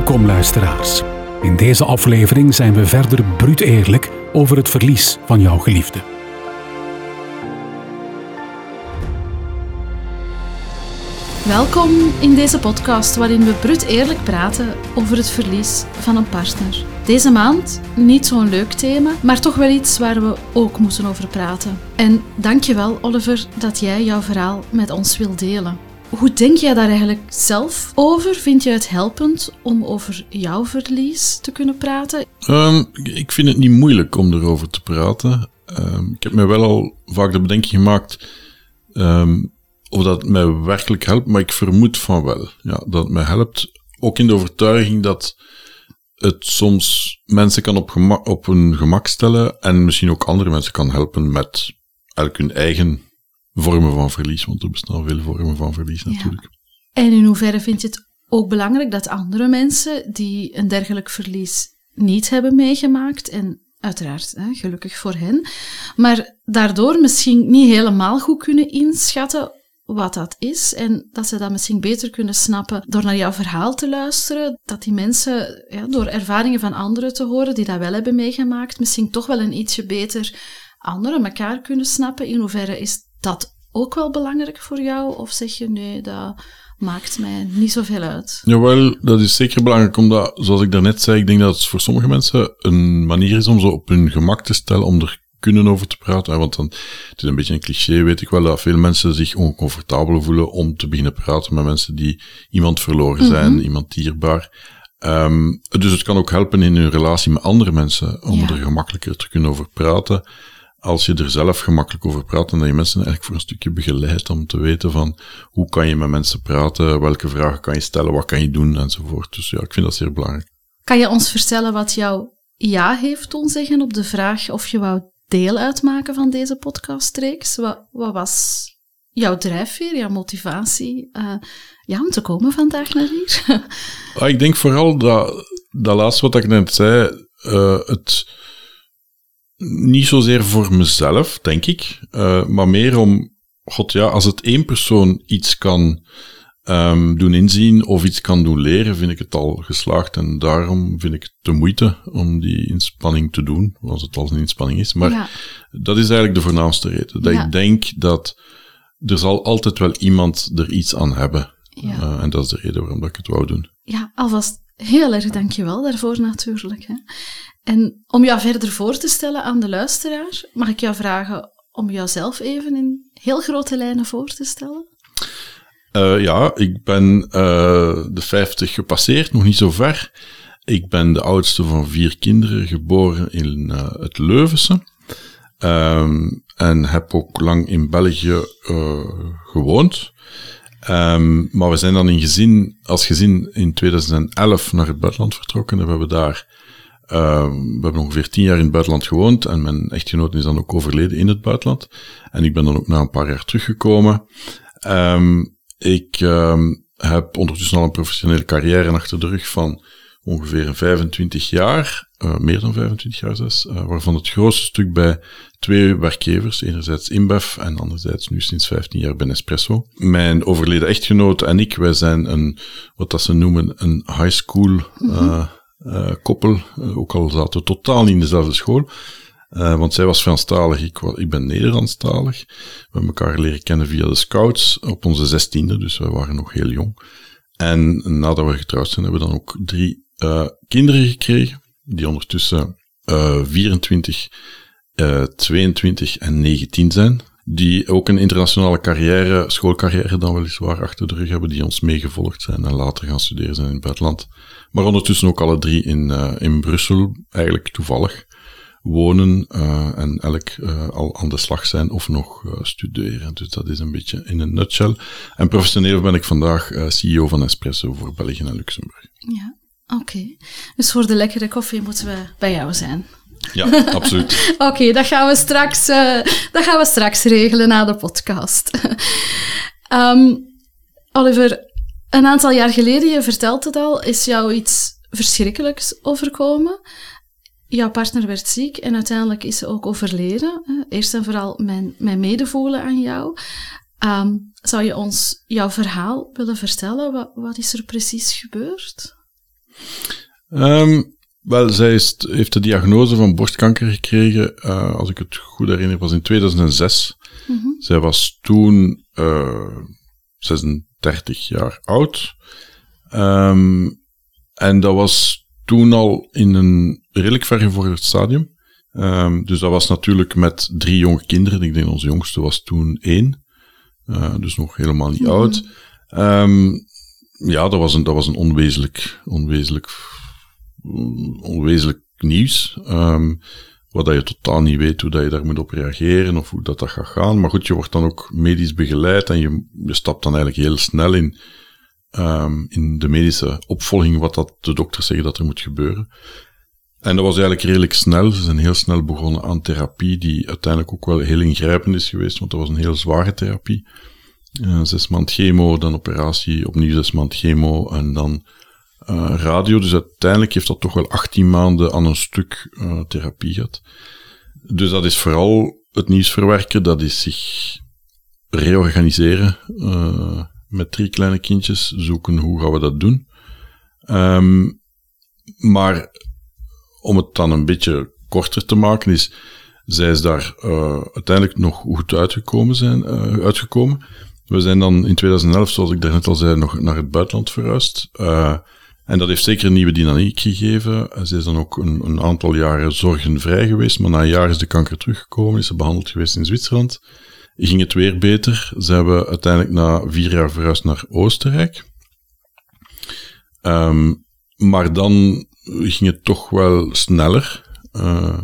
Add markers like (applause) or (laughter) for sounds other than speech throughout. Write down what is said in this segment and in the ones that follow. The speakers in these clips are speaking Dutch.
Welkom luisteraars. In deze aflevering zijn we verder bruut eerlijk over het verlies van jouw geliefde. Welkom in deze podcast waarin we brut eerlijk praten over het verlies van een partner. Deze maand niet zo'n leuk thema, maar toch wel iets waar we ook moeten over praten. En dankjewel Oliver dat jij jouw verhaal met ons wilt delen. Hoe denk jij daar eigenlijk zelf over? Vind je het helpend om over jouw verlies te kunnen praten? Um, ik vind het niet moeilijk om erover te praten. Um, ik heb me wel al vaak de bedenking gemaakt um, of dat mij werkelijk helpt, maar ik vermoed van wel. Ja, dat het mij helpt. Ook in de overtuiging dat het soms mensen kan op, op hun gemak stellen en misschien ook andere mensen kan helpen met elk hun eigen vormen van verlies, want er bestaan veel vormen van verlies natuurlijk. Ja. En in hoeverre vind je het ook belangrijk dat andere mensen die een dergelijk verlies niet hebben meegemaakt, en uiteraard hè, gelukkig voor hen, maar daardoor misschien niet helemaal goed kunnen inschatten wat dat is en dat ze dat misschien beter kunnen snappen door naar jouw verhaal te luisteren, dat die mensen ja, door ervaringen van anderen te horen die dat wel hebben meegemaakt, misschien toch wel een ietsje beter anderen elkaar kunnen snappen. In hoeverre is dat ook wel belangrijk voor jou? Of zeg je nee, dat maakt mij niet zoveel uit? Jawel, dat is zeker belangrijk, omdat, zoals ik daarnet zei, ik denk dat het voor sommige mensen een manier is om ze op hun gemak te stellen, om er kunnen over te praten. Want dan, het is een beetje een cliché, weet ik wel, dat veel mensen zich oncomfortabel voelen om te beginnen praten met mensen die iemand verloren zijn, mhm. iemand dierbaar. Um, dus het kan ook helpen in hun relatie met andere mensen om er gemakkelijker te kunnen over praten als je er zelf gemakkelijk over praat, dan dat je mensen eigenlijk voor een stukje begeleidt om te weten van hoe kan je met mensen praten, welke vragen kan je stellen, wat kan je doen enzovoort. Dus ja, ik vind dat zeer belangrijk. Kan je ons vertellen wat jouw ja heeft doen zeggen op de vraag of je wou deel uitmaken van deze podcastreeks? Wat, wat was jouw drijfveer, jouw motivatie uh, ja, om te komen vandaag naar hier? (laughs) ah, ik denk vooral dat, dat laatste wat ik net zei, uh, het niet zozeer voor mezelf, denk ik, uh, maar meer om, god ja, als het één persoon iets kan um, doen inzien of iets kan doen leren, vind ik het al geslaagd. En daarom vind ik het de moeite om die inspanning te doen, als het al een inspanning is. Maar ja. dat is eigenlijk de voornaamste reden. Dat ja. ik denk dat er zal altijd wel iemand er iets aan hebben. Ja. Uh, en dat is de reden waarom dat ik het wou doen. Ja, alvast heel erg dankjewel daarvoor natuurlijk. Hè. En om jou verder voor te stellen aan de luisteraar, mag ik jou vragen om jouzelf even in heel grote lijnen voor te stellen? Uh, ja, ik ben uh, de 50 gepasseerd, nog niet zo ver. Ik ben de oudste van vier kinderen, geboren in uh, het Leuvense. Um, en heb ook lang in België gewoond. Um, maar we zijn dan in gezin, als gezin in 2011 naar het buitenland vertrokken en we hebben daar uh, we hebben ongeveer tien jaar in het buitenland gewoond en mijn echtgenoot is dan ook overleden in het buitenland. En ik ben dan ook na een paar jaar teruggekomen. Um, ik um, heb ondertussen al een professionele carrière achter de rug van ongeveer 25 jaar, uh, meer dan 25 jaar zelfs, uh, waarvan het grootste stuk bij twee werkgevers, enerzijds InBev en anderzijds nu sinds 15 jaar bij Nespresso. Mijn overleden echtgenoot en ik, wij zijn een, wat dat ze noemen, een high school uh, uh, koppel, uh, ook al zaten we totaal niet in dezelfde school. Uh, want zij was Franstalig, ik, ik ben Nederlandstalig. We hebben elkaar leren kennen via de scouts op onze zestiende, dus wij waren nog heel jong. En nadat we getrouwd zijn, hebben we dan ook drie kinderen gekregen, die ondertussen 24, 22 en 19 zijn. Die ook een internationale carrière, schoolcarrière dan weliswaar achter de rug hebben, die ons meegevolgd zijn en later gaan studeren zijn in het buitenland. Maar ondertussen ook alle drie in, uh, in Brussel, eigenlijk toevallig, wonen uh, en elk uh, al aan de slag zijn of nog studeren. Dus dat is een beetje in een nutshell. En professioneel ben ik vandaag CEO van Espresso voor België en Luxemburg. Ja, oké. Dus voor de lekkere koffie moeten we bij jou zijn. Ja, absoluut. (laughs) Oké, okay, dat, gaan we straks, dat gaan we straks regelen na de podcast. um, (laughs) Oliver, een aantal jaar geleden, je vertelt het al, is jou iets verschrikkelijks overkomen. Jouw partner werd ziek en uiteindelijk is ze ook overleden. Eerst en vooral mijn, mijn medevoelen aan jou. Um, zou je ons jouw verhaal willen vertellen? Wat, wat is er precies gebeurd? Ehm, wel, zij is, heeft de diagnose van borstkanker gekregen, uh, als ik het goed herinner, was in 2006. Mm Zij was toen uh, 36 jaar oud. Um, en dat was toen al in een redelijk vergevorderd stadium. Um, dus dat was natuurlijk met drie jonge kinderen. Ik denk onze jongste was toen één. Uh, dus nog helemaal niet mm oud. Um, ja, dat was een, dat was een onwezenlijk, onwezenlijk, onwezenlijk nieuws. Um, wat je totaal niet weet hoe dat je daar moet op reageren of hoe dat, dat gaat gaan. Maar goed, je wordt dan ook medisch begeleid en je, je stapt dan eigenlijk heel snel in, um, in de medische opvolging wat dat de dokters zeggen dat er moet gebeuren. En dat was eigenlijk redelijk snel. Ze zijn heel snel begonnen aan therapie, die uiteindelijk ook wel heel ingrijpend is geweest, want dat was een heel zware therapie. Uh, zes maand chemo, dan operatie, opnieuw zes maand chemo en dan uh, radio. Dus uiteindelijk heeft dat toch wel 18 maanden aan een stuk uh, therapie gehad. Dus dat is vooral het nieuws verwerken, dat is zich reorganiseren met drie kleine kindjes, zoeken hoe gaan we dat doen. Um, maar om het dan een beetje korter te maken, is zij is daar uiteindelijk nog goed uitgekomen, zijn, uitgekomen. We zijn dan in 2011, zoals ik daarnet al zei, nog naar het buitenland verhuisd. En dat heeft zeker een nieuwe dynamiek gegeven. Ze is dan ook een, een, aantal jaren zorgenvrij geweest, maar na een jaar is de kanker teruggekomen, is ze behandeld geweest in Zwitserland. Ging het weer beter. Ze hebben uiteindelijk na vier jaar verhuisd naar Oostenrijk. Um, maar dan ging het toch wel sneller. Uh,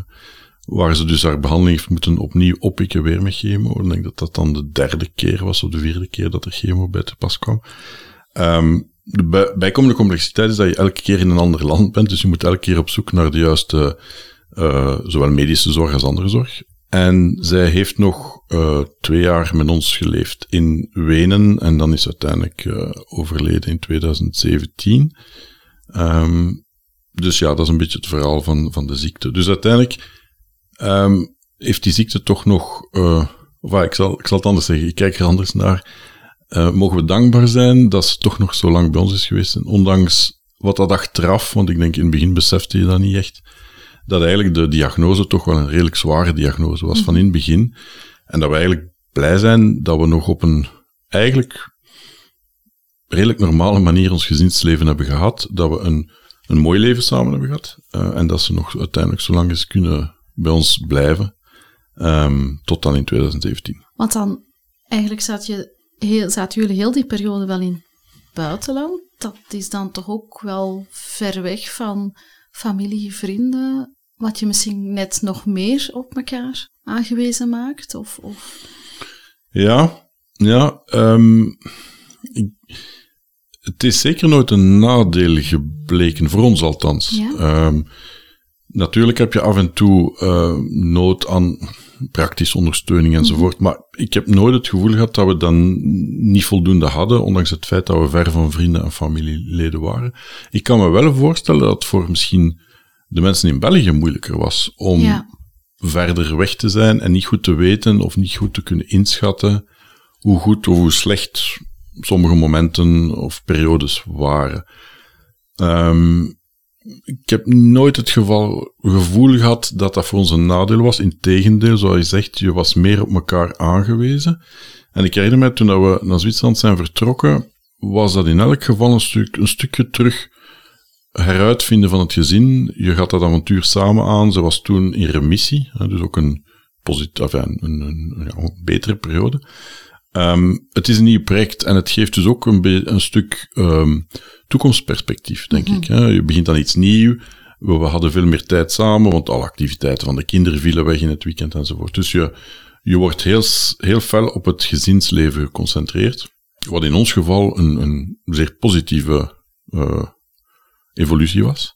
waar ze dus haar behandeling heeft moeten opnieuw oppikken, weer met chemo. Ik denk dat dat dan de derde keer was, of de vierde keer dat er chemo bij te pas kwam. Um, de bijkomende complexiteit is dat je elke keer in een ander land bent, dus je moet elke keer op zoek naar de juiste, uh, zowel medische zorg als andere zorg. En zij heeft nog uh, twee jaar met ons geleefd in Wenen en dan is uiteindelijk uh, overleden in 2017. Um, dus ja, dat is een beetje het verhaal van, van de ziekte. Dus uiteindelijk um, heeft die ziekte toch nog, of ah, ik, zal, ik zal het anders zeggen, ik kijk er anders naar. Uh, mogen we dankbaar zijn dat ze toch nog zo lang bij ons is geweest. Ondanks wat dat achteraf, want ik denk in het begin besefte je dat niet echt, dat eigenlijk de diagnose toch wel een redelijk zware diagnose was van in het begin. En dat we eigenlijk blij zijn dat we nog op een eigenlijk redelijk normale manier ons gezinsleven hebben gehad. Dat we een een mooi leven samen hebben gehad. Uh, en dat ze nog uiteindelijk zo lang eens kunnen bij ons blijven. Um, tot dan in 2017. Want dan, eigenlijk zat je heel, zaten jullie heel die periode wel in het buitenland. Dat is dan toch ook wel ver weg van familie, vrienden. Wat je misschien net nog meer op elkaar aangewezen maakt? Of, of... Ja, ja. Um, ik, het is zeker nooit een nadeel gebleken, voor ons althans. Um, natuurlijk heb je af en toe uh, nood aan praktische ondersteuning enzovoort, maar ik heb nooit het gevoel gehad dat we dan niet voldoende hadden, ondanks het feit dat we ver van vrienden en familieleden waren. Ik kan me wel voorstellen dat het voor misschien de mensen in België moeilijker was om ja. verder weg te zijn en niet goed te weten of niet goed te kunnen inschatten hoe goed of hoe slecht sommige momenten of periodes waren. Um, ik heb nooit het gevoel gehad dat dat voor ons een nadeel was. Integendeel, zoals je zegt, je was meer op elkaar aangewezen. En ik herinner me, toen we naar Zwitserland zijn vertrokken, was dat in elk geval een, stuk, een stukje terug heruitvinden van het gezin. Je gaat dat avontuur samen aan. Ze was toen in remissie, dus ook een, een, een, een, betere periode. Um, het is een nieuw project en het geeft dus ook een, een stuk um, toekomstperspectief, denk ik. Hè. Je begint aan iets nieuws. We, we, hadden veel meer tijd samen, want alle activiteiten van de kinderen vielen weg in het weekend enzovoort. Dus je, je wordt heel, heel fel op het gezinsleven geconcentreerd. Wat in ons geval een, een zeer positieve uh, evolutie was.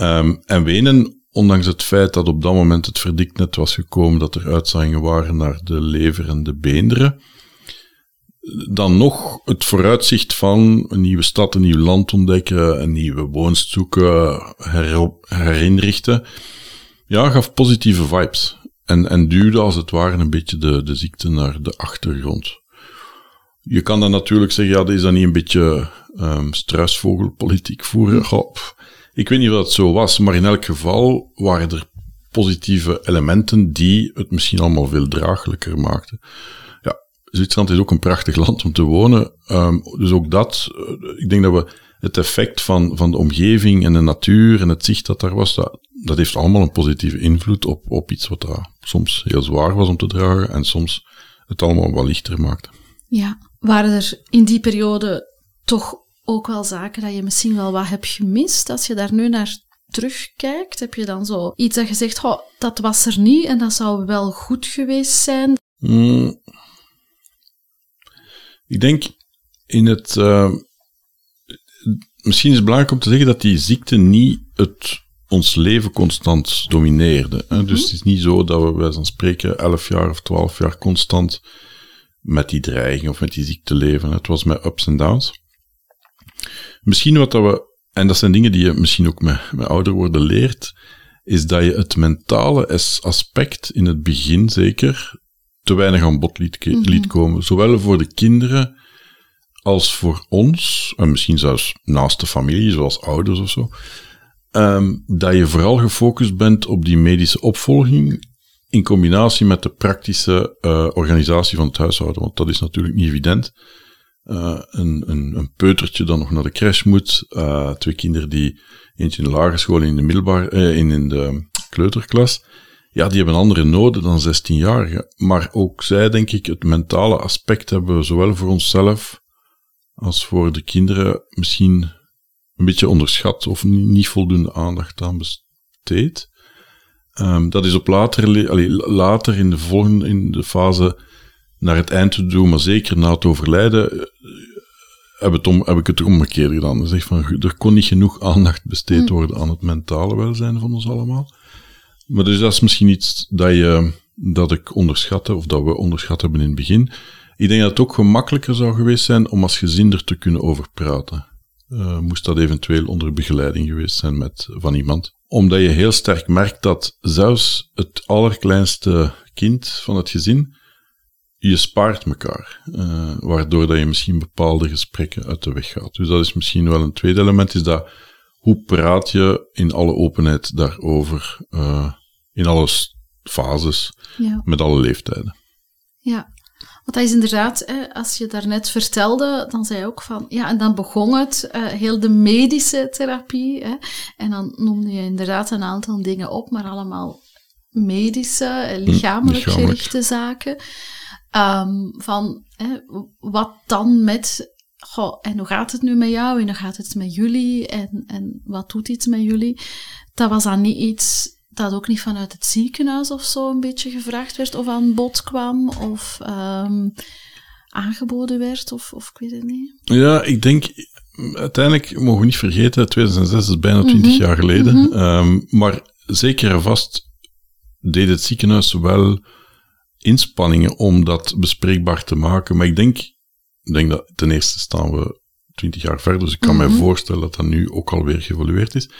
Um, en Wenen, ondanks het feit dat op dat moment het verdikt net was gekomen dat er uitzaaiingen waren naar de lever en de beenderen, dan nog het vooruitzicht van een nieuwe stad, een nieuw land ontdekken, een nieuwe woonst zoeken, herinrichten, ja, gaf positieve vibes. En, en duwde als het ware een beetje de, de ziekte naar de achtergrond. Je kan dan natuurlijk zeggen, ja, is dat niet een beetje um, struisvogelpolitiek voeren. Goh, ik weet niet of dat zo was, maar in elk geval waren er positieve elementen die het misschien allemaal veel draaglijker maakten. Zwitserland is ook een prachtig land om te wonen. Um, dus ook dat, uh, ik denk dat we het effect van, van de omgeving en de natuur en het zicht dat daar was, dat, dat heeft allemaal een positieve invloed op, op iets wat daar soms heel zwaar was om te dragen en soms het allemaal wat lichter maakte. Ja, waren er in die periode toch ook wel zaken dat je misschien wel wat hebt gemist als je daar nu naar terugkijkt? Heb je dan zo iets dat je zegt, oh, dat was er niet en dat zou wel goed geweest zijn? Mm. Ik denk in het. Uh, misschien is het belangrijk om te zeggen dat die ziekte niet het, ons leven constant domineerde. Hè? Dus het is niet zo dat we bij spreken 11 jaar of 12 jaar constant met die dreiging of met die ziekte leven. Het was met ups en downs. Misschien wat dat we en dat zijn dingen die je misschien ook met, met ouder worden leert, is dat je het mentale aspect in het begin zeker te weinig aan bod liet, mhm. liet komen. Zowel voor de kinderen als voor ons, en misschien zelfs naast de familie, zoals ouders of zo, um, dat je vooral gefocust bent op die medische opvolging in combinatie met de praktische uh, organisatie van het huishouden. Want dat is natuurlijk niet evident. Uh, een, een, een, peutertje dat nog naar de crash moet. Uh, twee kinderen die, eentje in de lagere school en in de middelbaar, in, in de kleuterklas. Ja, die hebben andere noden dan 16-jarigen. Maar ook zij, denk ik, het mentale aspect hebben we zowel voor onszelf als voor de kinderen misschien een beetje onderschat of niet, voldoende aandacht aan besteed. Um, dat is op later, allee, later in de volgende, in de fase naar het eind te doen, maar zeker na het overlijden, eh, heb, het om, heb ik het omgekeerd gedaan. Zeg van, er kon niet genoeg aandacht besteed hm. worden aan het mentale welzijn van ons allemaal. Maar dus dat is misschien iets dat, je, dat ik onderschatte, of dat we onderschat hebben in het begin. Ik denk dat het ook gemakkelijker zou geweest zijn om als gezin er te kunnen over praten. Uh, moest dat eventueel onder begeleiding geweest zijn met, van iemand. Omdat je heel sterk merkt dat zelfs het allerkleinste kind van het gezin je spaart elkaar, uh, waardoor dat je misschien bepaalde gesprekken uit de weg gaat. Dus dat is misschien wel een tweede element, is dat hoe praat je in alle openheid daarover, uh, in alle fases, ja. met alle leeftijden. Ja, want dat is inderdaad, hè, als je daarnet vertelde, dan zei je ook van, ja, en dan begon het, uh, heel de medische therapie, hè, en dan noemde je inderdaad een aantal dingen op, maar allemaal medische, lichamelijk, lichamelijk. gerichte zaken. Um, van hè, wat dan met, goh, en hoe gaat het nu met jou en hoe gaat het met jullie en, en wat doet iets met jullie? Dat was dan niet iets dat ook niet vanuit het ziekenhuis of zo een beetje gevraagd werd of aan bod kwam of um, aangeboden werd of, of ik weet het niet. Ja, ik denk uiteindelijk mogen we niet vergeten, 2006 is bijna 20 mhm. jaar geleden. Mm um, maar zeker en vast deed het ziekenhuis wel inspanningen om dat bespreekbaar te maken. Maar ik denk, ik denk dat ten eerste staan we twintig jaar verder, dus ik kan mm mij voorstellen dat dat nu ook alweer geëvolueerd is.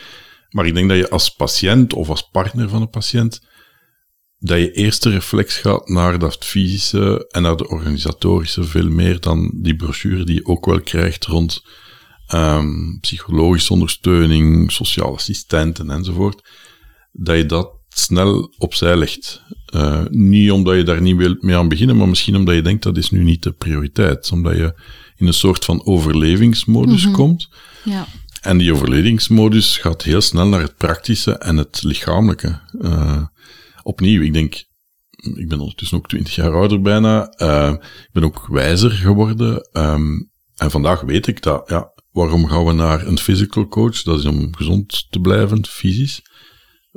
Maar ik denk dat je als patiënt of als partner van een patiënt, dat je eerste reflex gaat naar dat fysische en naar de organisatorische veel meer dan die brochure die je ook wel krijgt rond um, psychologische ondersteuning, sociale assistenten enzovoort. Dat je dat snel opzij legt. Uh, niet omdat je daar niet wil mee aan beginnen, maar misschien omdat je denkt dat is nu niet de prioriteit. Omdat je in een soort van overlevingsmodus mhm. komt. Ja. En die overlevingsmodus gaat heel snel naar het praktische en het lichamelijke. Uh, opnieuw, ik denk, ik ben ondertussen ook twintig jaar ouder bijna. Uh, ik ben ook wijzer geworden. Um, en vandaag weet ik dat, ja, waarom gaan we naar een physical coach? Dat is om gezond te blijven, fysisch.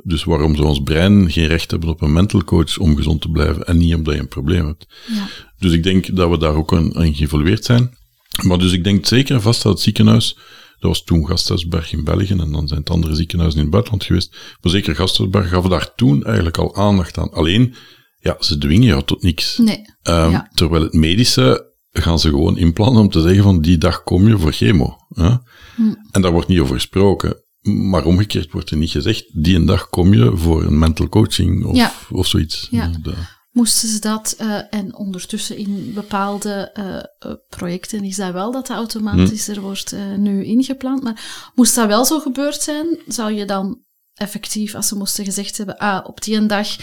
Dus waarom zou ons brein geen recht hebben op een mental coach om gezond te blijven en niet omdat je een probleem hebt? Ja. Dus ik denk dat we daar ook aan, aan geëvolueerd zijn. Maar dus ik denk zeker vast dat het ziekenhuis, dat was toen Gasthuisberg in België en dan zijn het andere ziekenhuizen in het buitenland geweest, maar zeker Gasthuisberg gaf daar toen eigenlijk al aandacht aan. Alleen, ja, ze dwingen jou tot niks. Nee. Um, Terwijl het medische gaan ze gewoon inplannen om te zeggen van die dag kom je voor chemo. Hè? Hm. En daar wordt niet over gesproken. Maar omgekeerd wordt er niet gezegd, die een dag kom je voor een mental coaching of, of zoiets. Ja. moesten ze dat, eh, en ondertussen in bepaalde eh, eh, projecten is dat wel dat dat automatischer wordt eh, nu ingepland. Maar moest dat wel zo gebeurd zijn, zou je dan effectief, als ze moesten gezegd hebben, ah, op die een dag,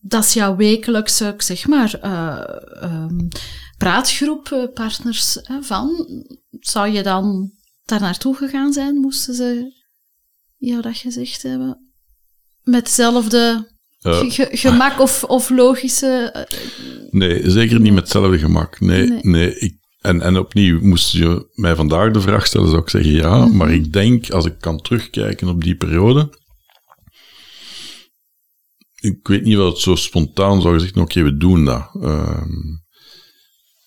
dat is jouw wekelijkse, zeg maar, ehm, praatgroep, partners van, zou je dan daar naartoe gegaan zijn, moesten ze jou dat gezegd hebben? Met hetzelfde ge- ge- gemak of, of logische... eh, Nee, zeker niet met hetzelfde gemak. Nee, Nee. nee. ik, en, en opnieuw, moest je mij vandaag de vraag stellen, zou ik zeggen ja. Mhm. Maar ik denk, als ik kan terugkijken op die periode. Ik weet niet wat het zo spontaan zou gezegd, oké, we doen dat. Ehm,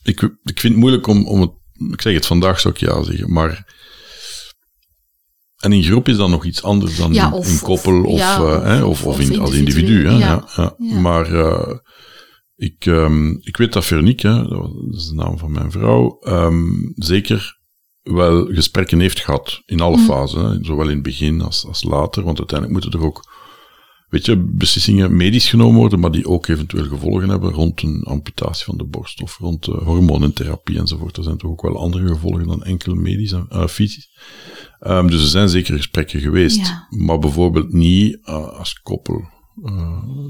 ik, ik vind het moeilijk om, om het. Ik zeg het vandaag, zou ik ja zeggen, maar. En in groep is dat nog iets anders dan Ja, in, of- in koppel of- of, ja, eh, of- hè, of, of of in, als individu. Hè, ja. Maar eh, ik, ehm, ik weet dat Veronique, hè, dat is de naam van mijn vrouw, ehm, zeker wel gesprekken heeft gehad in alle Mhm. fasen. Hè, zowel in het begin als, als later. Want uiteindelijk moeten er ook weet je, beslissingen medisch genomen worden, maar die ook eventueel gevolgen hebben rond een amputatie van de borst of rond uh, hormonentherapie enzovoort. Er zijn toch ook wel andere gevolgen dan enkel medisch en uh, fysisch. Um, dus er zijn zeker gesprekken geweest, Ja. maar bijvoorbeeld niet uh, als koppel.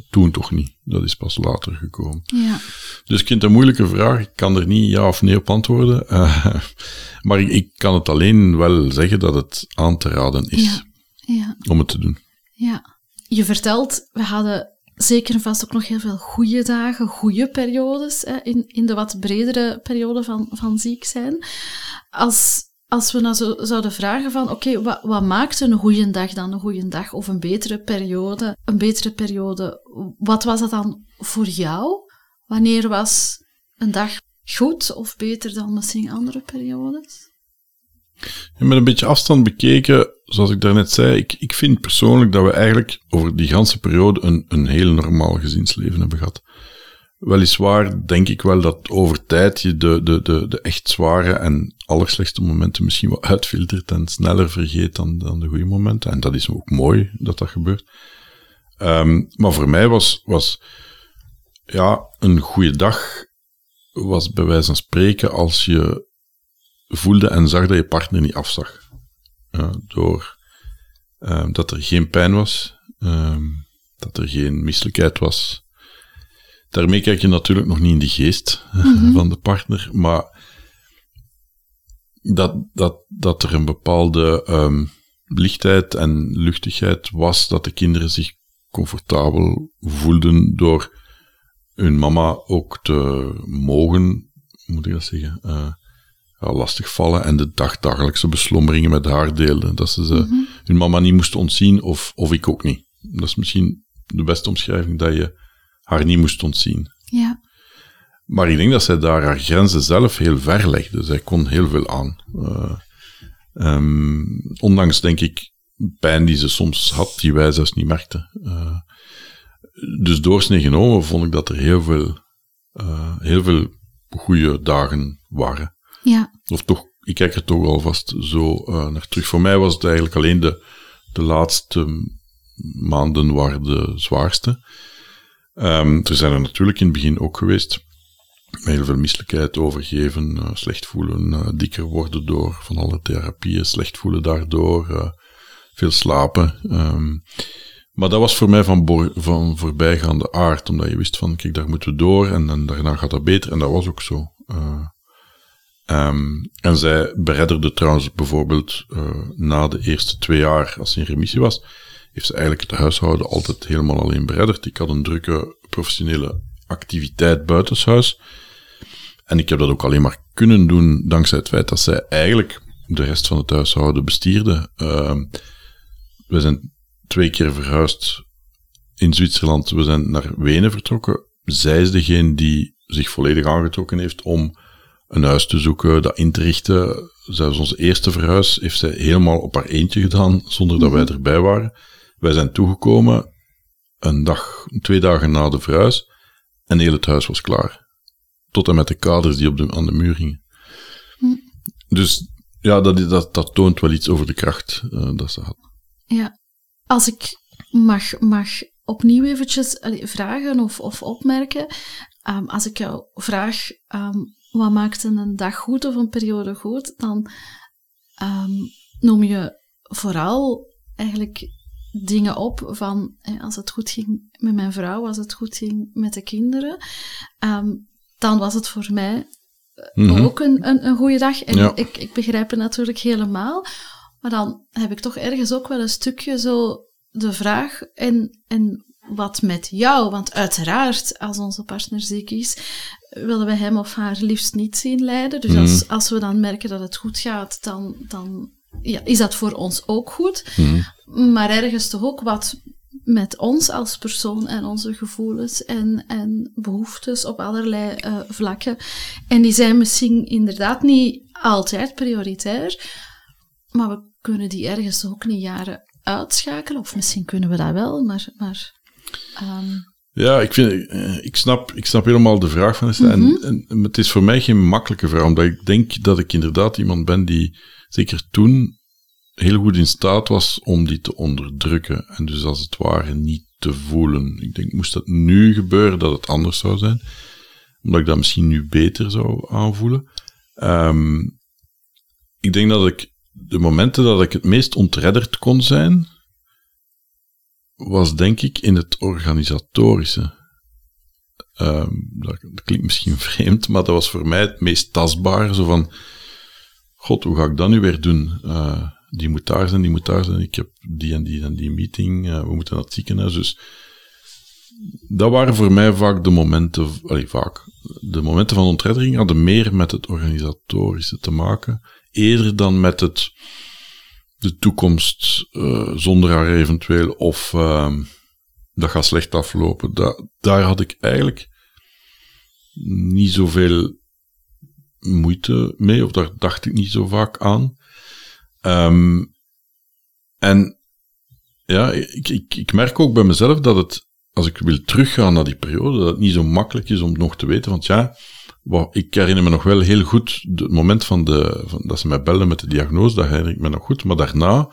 Toen toch niet. Dat is pas later gekomen. Ja. Dus ik vind het een moeilijke vraag. Ik kan er niet ja of nee op antwoorden. (laughs) Maar ik, ik, kan het alleen wel zeggen dat het aan te raden is. Ja. om het te doen. Ja. Je vertelt, we hadden zeker en vast ook nog heel veel goede dagen, goede periodes, hè, in, in de wat bredere periode van, van ziek zijn. Als, als we nou zo zouden vragen van, oké, wat, wat maakt een goede dag dan een goede dag of een betere periode, een betere periode, wat was dat dan voor jou? Wanneer was een dag goed of beter dan misschien andere periodes? Met een beetje afstand bekeken, zoals ik daarnet zei, ik, ik vind persoonlijk dat we eigenlijk over die ganse periode een, een heel normaal gezinsleven hebben gehad. Weliswaar denk ik wel dat over tijd je de, de, de, de echt zware en allerslechtste momenten misschien wat (laughs) uitfiltert en sneller vergeet dan, dan de goede momenten. En dat is ook mooi dat dat gebeurt. Um, maar voor mij was, was ja, een goede dag was bij wijze van spreken als je voelde en zag dat je partner niet afzag. Uh, door uh, dat er geen pijn was, uh, dat er geen misselijkheid was. Daarmee kijk je natuurlijk nog niet in de geest mm -hmm. van de partner, maar dat, dat, dat er een bepaalde um, lichtheid en luchtigheid was, dat de kinderen zich comfortabel voelden door hun mama ook te mogen, moet ik dat zeggen, uh, ja, lastig vallen en de dagdagelijkse beslommeringen met haar deelden. Dat ze, ze mm -hmm. hun mama niet moest ontzien of, of ik ook niet. Dat is misschien de beste omschrijving, dat je haar niet moest ontzien. Ja. Maar ik denk dat zij daar haar grenzen zelf heel ver legde. Zij kon heel veel aan. Uh, um, ondanks, denk ik, pijn die ze soms had, die wij zelfs niet merkten. Uh, dus doorsnee genomen vond ik dat er heel veel, uh, heel veel goede dagen waren. Ja. Of toch, ik kijk er toch alvast zo uh, naar terug. Voor mij was het eigenlijk alleen de, de laatste maanden waren de zwaarste. Um, er zijn er natuurlijk in het begin ook geweest. Heel veel misselijkheid, overgeven, uh, slecht voelen, uh, dikker worden door van alle therapieën, slecht voelen daardoor, uh, veel slapen. Um, maar dat was voor mij van, van voorbijgaande aard, omdat je wist van, kijk, daar moeten we door en, daarna gaat dat beter. En dat was ook zo. Um, en zij beredderde trouwens bijvoorbeeld na de eerste twee jaar, als ze in remissie was, heeft ze eigenlijk het huishouden altijd helemaal alleen beredderd. Ik had een drukke professionele activiteit buitenshuis. En ik heb dat ook alleen maar kunnen doen dankzij het feit dat zij eigenlijk de rest van het huishouden bestierde. Uh, we zijn twee keer verhuisd in Zwitserland. We zijn naar Wenen vertrokken. Zij is degene die zich volledig aangetrokken heeft om een huis te zoeken, dat in te richten. Zelfs onze eerste verhuis heeft zij helemaal op haar eentje gedaan, zonder dat wij erbij waren. Wij zijn toegekomen een dag, twee dagen na de verhuis en heel het huis was klaar. Tot en met de kaders die op de, aan de muur hingen. Hm. Dus ja, dat, dat, dat toont wel iets over de kracht uh, dat ze had. Ja, als ik mag, mag opnieuw eventjes vragen of, of opmerken. Ehm, als ik jou vraag, ehm, wat maakt een dag goed of een periode goed, dan ehm, noem je vooral eigenlijk dingen op van als het goed ging met mijn vrouw, als het goed ging met de kinderen, ehm, dan was het voor mij eh, Mhm. ook een, een, een goede dag. En Ja. ik, ik begrijp het natuurlijk helemaal, maar dan heb ik toch ergens ook wel een stukje zo de vraag en, en wat met jou? Want uiteraard, als onze partner ziek is, willen we hem of haar liefst niet zien lijden. Dus als, als we dan merken dat het goed gaat, dan, dan ja, is dat voor ons ook goed. Mhm. Maar ergens toch ook wat met ons als persoon en onze gevoelens en, en behoeftes op allerlei eh, vlakken. En die zijn misschien inderdaad niet altijd prioritair, maar we kunnen die ergens toch ook niet jaren uitschakelen. Of misschien kunnen we dat wel, maar... maar ehm, Ja, ik, vind, eh, ik, snap, ik snap helemaal de vraag van Esther. en, en het is voor mij geen makkelijke vraag, omdat ik denk dat ik inderdaad iemand ben die, zeker toen, heel goed in staat was om die te onderdrukken. En dus als het ware niet te voelen. Ik denk, moest dat nu gebeuren, dat het anders zou zijn. Omdat ik dat misschien nu beter zou aanvoelen. Ehm, ik denk dat ik de momenten dat ik het meest ontredderd kon zijn, was denk ik in het organisatorische. Ehm, dat, klinkt misschien (laughs) vreemd, maar dat was voor mij het meest tastbare. Zo van, god, hoe ga ik dat nu weer doen? Eh, die moet daar zijn, die moet daar zijn. Ik heb die en die en die meeting. eh, we moeten naar het ziekenhuis. Dus dat waren voor mij vaak de momenten, allee, vaak, de momenten van ontreddering hadden meer met het organisatorische te maken, eerder dan met het, de toekomst eh, zonder haar eventueel, of ehm, dat gaat slecht aflopen. Da daar had ik eigenlijk niet zoveel moeite mee, of daar dacht ik niet zo vaak aan. Ehm, en ja, ik, ik, ik merk ook bij mezelf dat het, als ik wil teruggaan naar die periode, dat het niet zo makkelijk is om nog te weten. Want ja, ik herinner me nog wel heel goed het moment van de, van, dat ze mij belden met de diagnose, dat herinner ik me nog goed. Maar daarna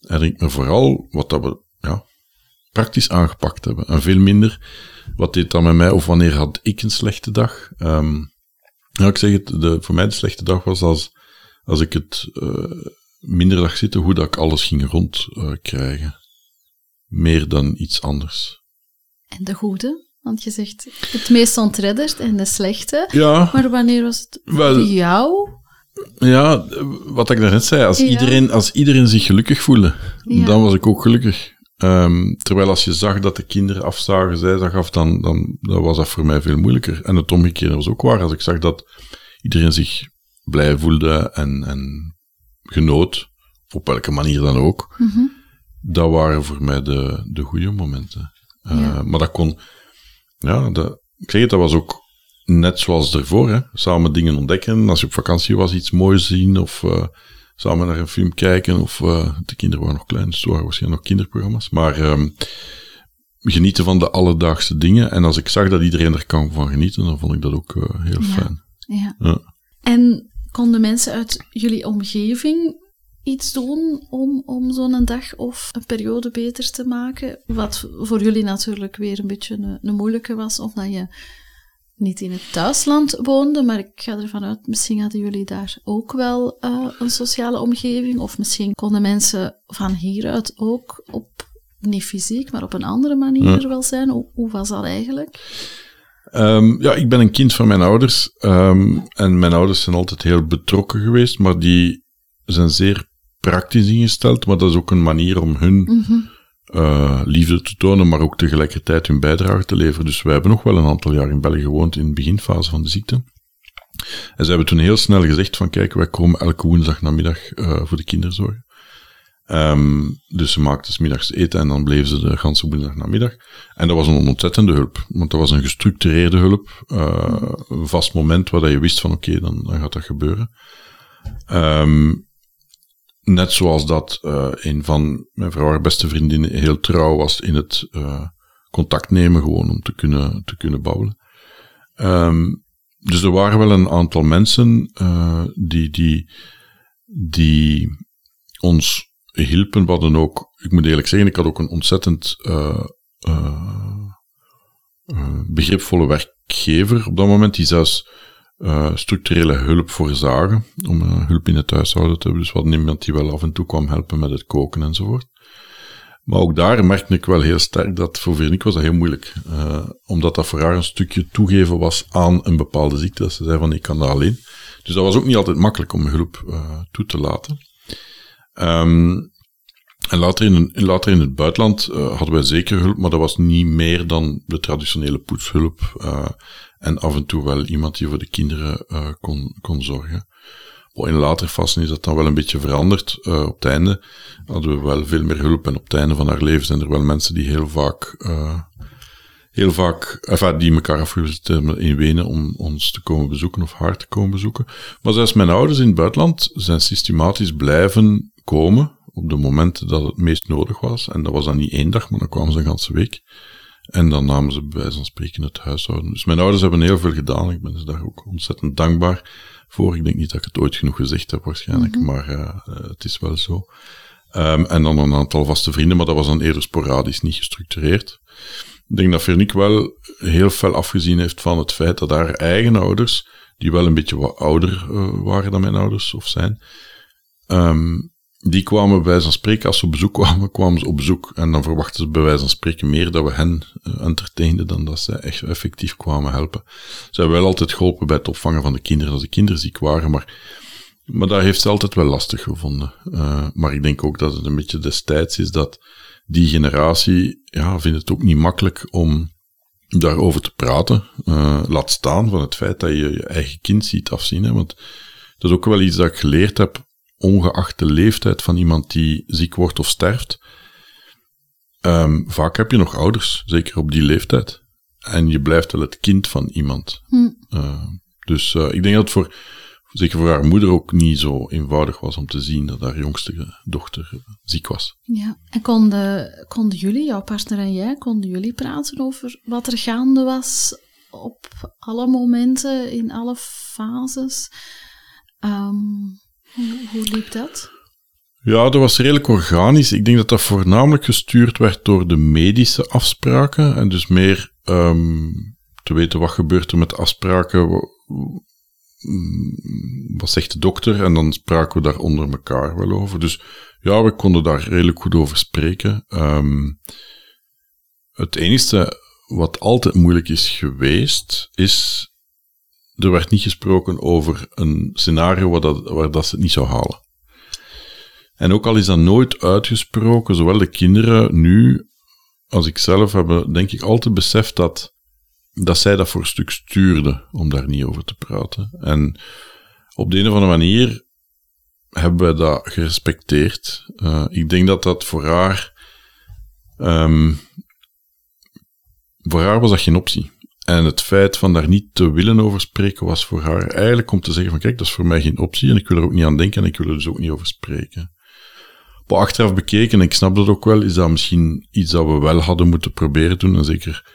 herinner ik me vooral wat dat we ja, praktisch aangepakt hebben. En veel minder, wat deed dat met mij, of wanneer had ik een slechte dag. Ja, ik zeg het, de, voor mij de slechte dag was als, als ik het eh, minder zag zitten, hoe dat ik alles ging rondkrijgen. Meer dan iets anders. en de goede? Want je zegt het meest ontredderd en de slechte. Ja, Maar wanneer was het Wel- voor jou? ja, wat ik daarnet zei, als, Ja. iedereen, als iedereen zich gelukkig voelde, Ja. dan was ik ook gelukkig. Ehm, terwijl als je zag dat de kinderen afzagen, zij zag af, dan, dan, dan was dat voor mij veel moeilijker. En het omgekeerde was ook waar. Als ik zag dat iedereen zich blij voelde en, en genoot, op welke manier dan ook, Mhm. dat waren voor mij de, de goede momenten. Eh, Ja. Maar dat kon, ja, dat, ik zeg het, dat was ook net zoals ervoor, hè. samen dingen ontdekken. Als je op vakantie was, iets moois zien of eh, samen naar een film kijken. Of eh, de kinderen waren nog klein, dus het waren waarschijnlijk nog kinderprogramma's. Maar ehm, genieten van de alledaagse dingen. En als ik zag dat iedereen er kan van genieten, dan vond ik dat ook eh, heel Ja. fijn. Ja. Ja. En konden mensen uit jullie omgeving iets doen om, om zo'n dag of een periode beter te maken? Wat voor jullie natuurlijk weer een beetje een, een moeilijke was, omdat je niet in het thuisland woonde, maar ik ga ervan uit, misschien hadden jullie daar ook wel eh, een sociale omgeving, of misschien konden mensen van hieruit ook op, niet fysiek, maar op een andere manier er wel zijn. Hoe, hoe was dat eigenlijk? Ehm, ja, ik ben een kind van mijn ouders. ehm, en mijn ouders zijn altijd heel betrokken geweest, maar die zijn zeer praktisch ingesteld. Maar dat is ook een manier om hun Mhm. eh, liefde te tonen, maar ook tegelijkertijd hun bijdrage te leveren. Dus wij hebben nog wel een aantal jaar in België gewoond in de beginfase van de ziekte. En ze hebben toen heel snel gezegd van kijk, wij komen elke woensdag namiddag eh, voor de kinderzorg. Ehm, dus ze maakten 's middags eten en dan bleven ze de ganse woensdag namiddag. En dat was een ontzettende hulp, want dat was een gestructureerde hulp. eh, een vast moment waar dat je wist van oké, dan, dan gaat dat gebeuren. Ehm, net zoals dat eh, een van mijn vrouw beste vriendinnen heel trouw was in het eh, contact nemen, gewoon om te kunnen, te kunnen babbelen. Ehm, dus er waren wel een aantal mensen eh, die, die, die ons hielpen. We hadden ook, ik moet eerlijk zeggen, ik had ook een ontzettend begripvolle werkgever op dat moment, die zelfs uh, structurele hulp voorzagen, om uh, hulp in het huishouden te hebben. Dus we hadden iemand die wel af en toe kwam helpen met het koken enzovoort. Maar ook daar merkte ik wel heel sterk dat voor Veronique was dat heel moeilijk. Uh, omdat dat voor haar een stukje toegeven was aan een bepaalde ziekte. Dat ze zei van ik kan dat alleen. Dus dat was ook niet altijd makkelijk om hulp toe te laten. Um, en later in, later in het buitenland hadden wij zeker hulp, maar dat was niet meer dan de traditionele poetshulp. En af en toe wel iemand die voor de kinderen uh, kon, kon zorgen. in later fasen is dat dan wel een beetje veranderd. op het einde hadden we wel veel meer hulp. En op het einde van haar leven zijn er wel mensen die heel vaak, heel vaak, enfin, die elkaar afgewisseld hebben in Wenen om ons te komen bezoeken of haar te komen bezoeken. Maar zelfs mijn ouders in het buitenland zijn systematisch blijven komen op de momenten dat het meest nodig was. En dat was dan niet één dag, maar dan kwamen ze een ganse week. En dan namen ze bij wijze van spreken het huishouden. Dus mijn ouders hebben heel veel gedaan. Ik ben dus daar ook ontzettend dankbaar voor. Ik denk niet dat ik het ooit genoeg gezegd heb waarschijnlijk, mhm. maar uh, het is wel zo. Um, en dan een aantal vaste vrienden, maar dat was dan eerder sporadisch, niet gestructureerd. Ik denk dat Vernique wel heel veel afgezien heeft van het feit dat haar eigen ouders, die wel een beetje wat ouder uh, waren dan mijn ouders of zijn, um, die kwamen bij wijze van spreken, als ze op bezoek kwamen, kwamen ze op bezoek. En dan verwachten ze bij wijze van spreken meer dat we hen uh, entertainden dan dat ze echt effectief kwamen helpen. Ze hebben wel altijd geholpen bij het opvangen van de kinderen als de kinderen ziek waren, maar, maar daar heeft ze altijd wel lastig gevonden. Uh, maar ik denk ook dat het een beetje destijds is dat die generatie, ja, vindt het ook niet makkelijk om daarover te praten. Uh, laat staan van het feit dat je je eigen kind ziet afzien. Hè, want dat is ook wel iets dat ik geleerd heb ongeacht de leeftijd van iemand die ziek wordt of sterft. Um, vaak heb je nog ouders, zeker op die leeftijd. En je blijft wel het kind van iemand. Hm. Uh, dus uh, ik denk dat het voor, zeker voor haar moeder ook niet zo eenvoudig was om te zien dat haar jongste dochter ziek was. Ja, en konden, konden jullie, jouw partner en jij, konden jullie praten over wat er gaande was op alle momenten, in alle fases? Um, hoe, liep dat? Ja, dat was redelijk organisch. Ik denk dat dat voornamelijk gestuurd werd door de medische afspraken. En dus meer um, te weten wat gebeurt er met afspraken. Wat zegt de dokter? En dan spraken we daar onder elkaar wel over. Dus ja, we konden daar redelijk goed over spreken. Um, het enige wat altijd moeilijk is geweest, is er werd niet gesproken over een scenario waar, dat, waar dat ze het niet zou halen. En ook al is dat nooit uitgesproken, zowel de kinderen nu als ik zelf hebben, denk ik, altijd beseft dat, dat zij dat voor een stuk stuurden om daar niet over te praten. En op de een of andere manier hebben wij dat gerespecteerd. Uh, ik denk dat dat voor haar. Um, voor haar was dat geen optie. En het feit van daar niet te willen over spreken was voor haar eigenlijk om te zeggen van kijk, dat is voor mij geen optie en ik wil er ook niet aan denken en ik wil er dus ook niet over spreken. Maar achteraf bekeken, en ik snap dat ook wel, is dat misschien iets dat we wel hadden moeten proberen doen. En zeker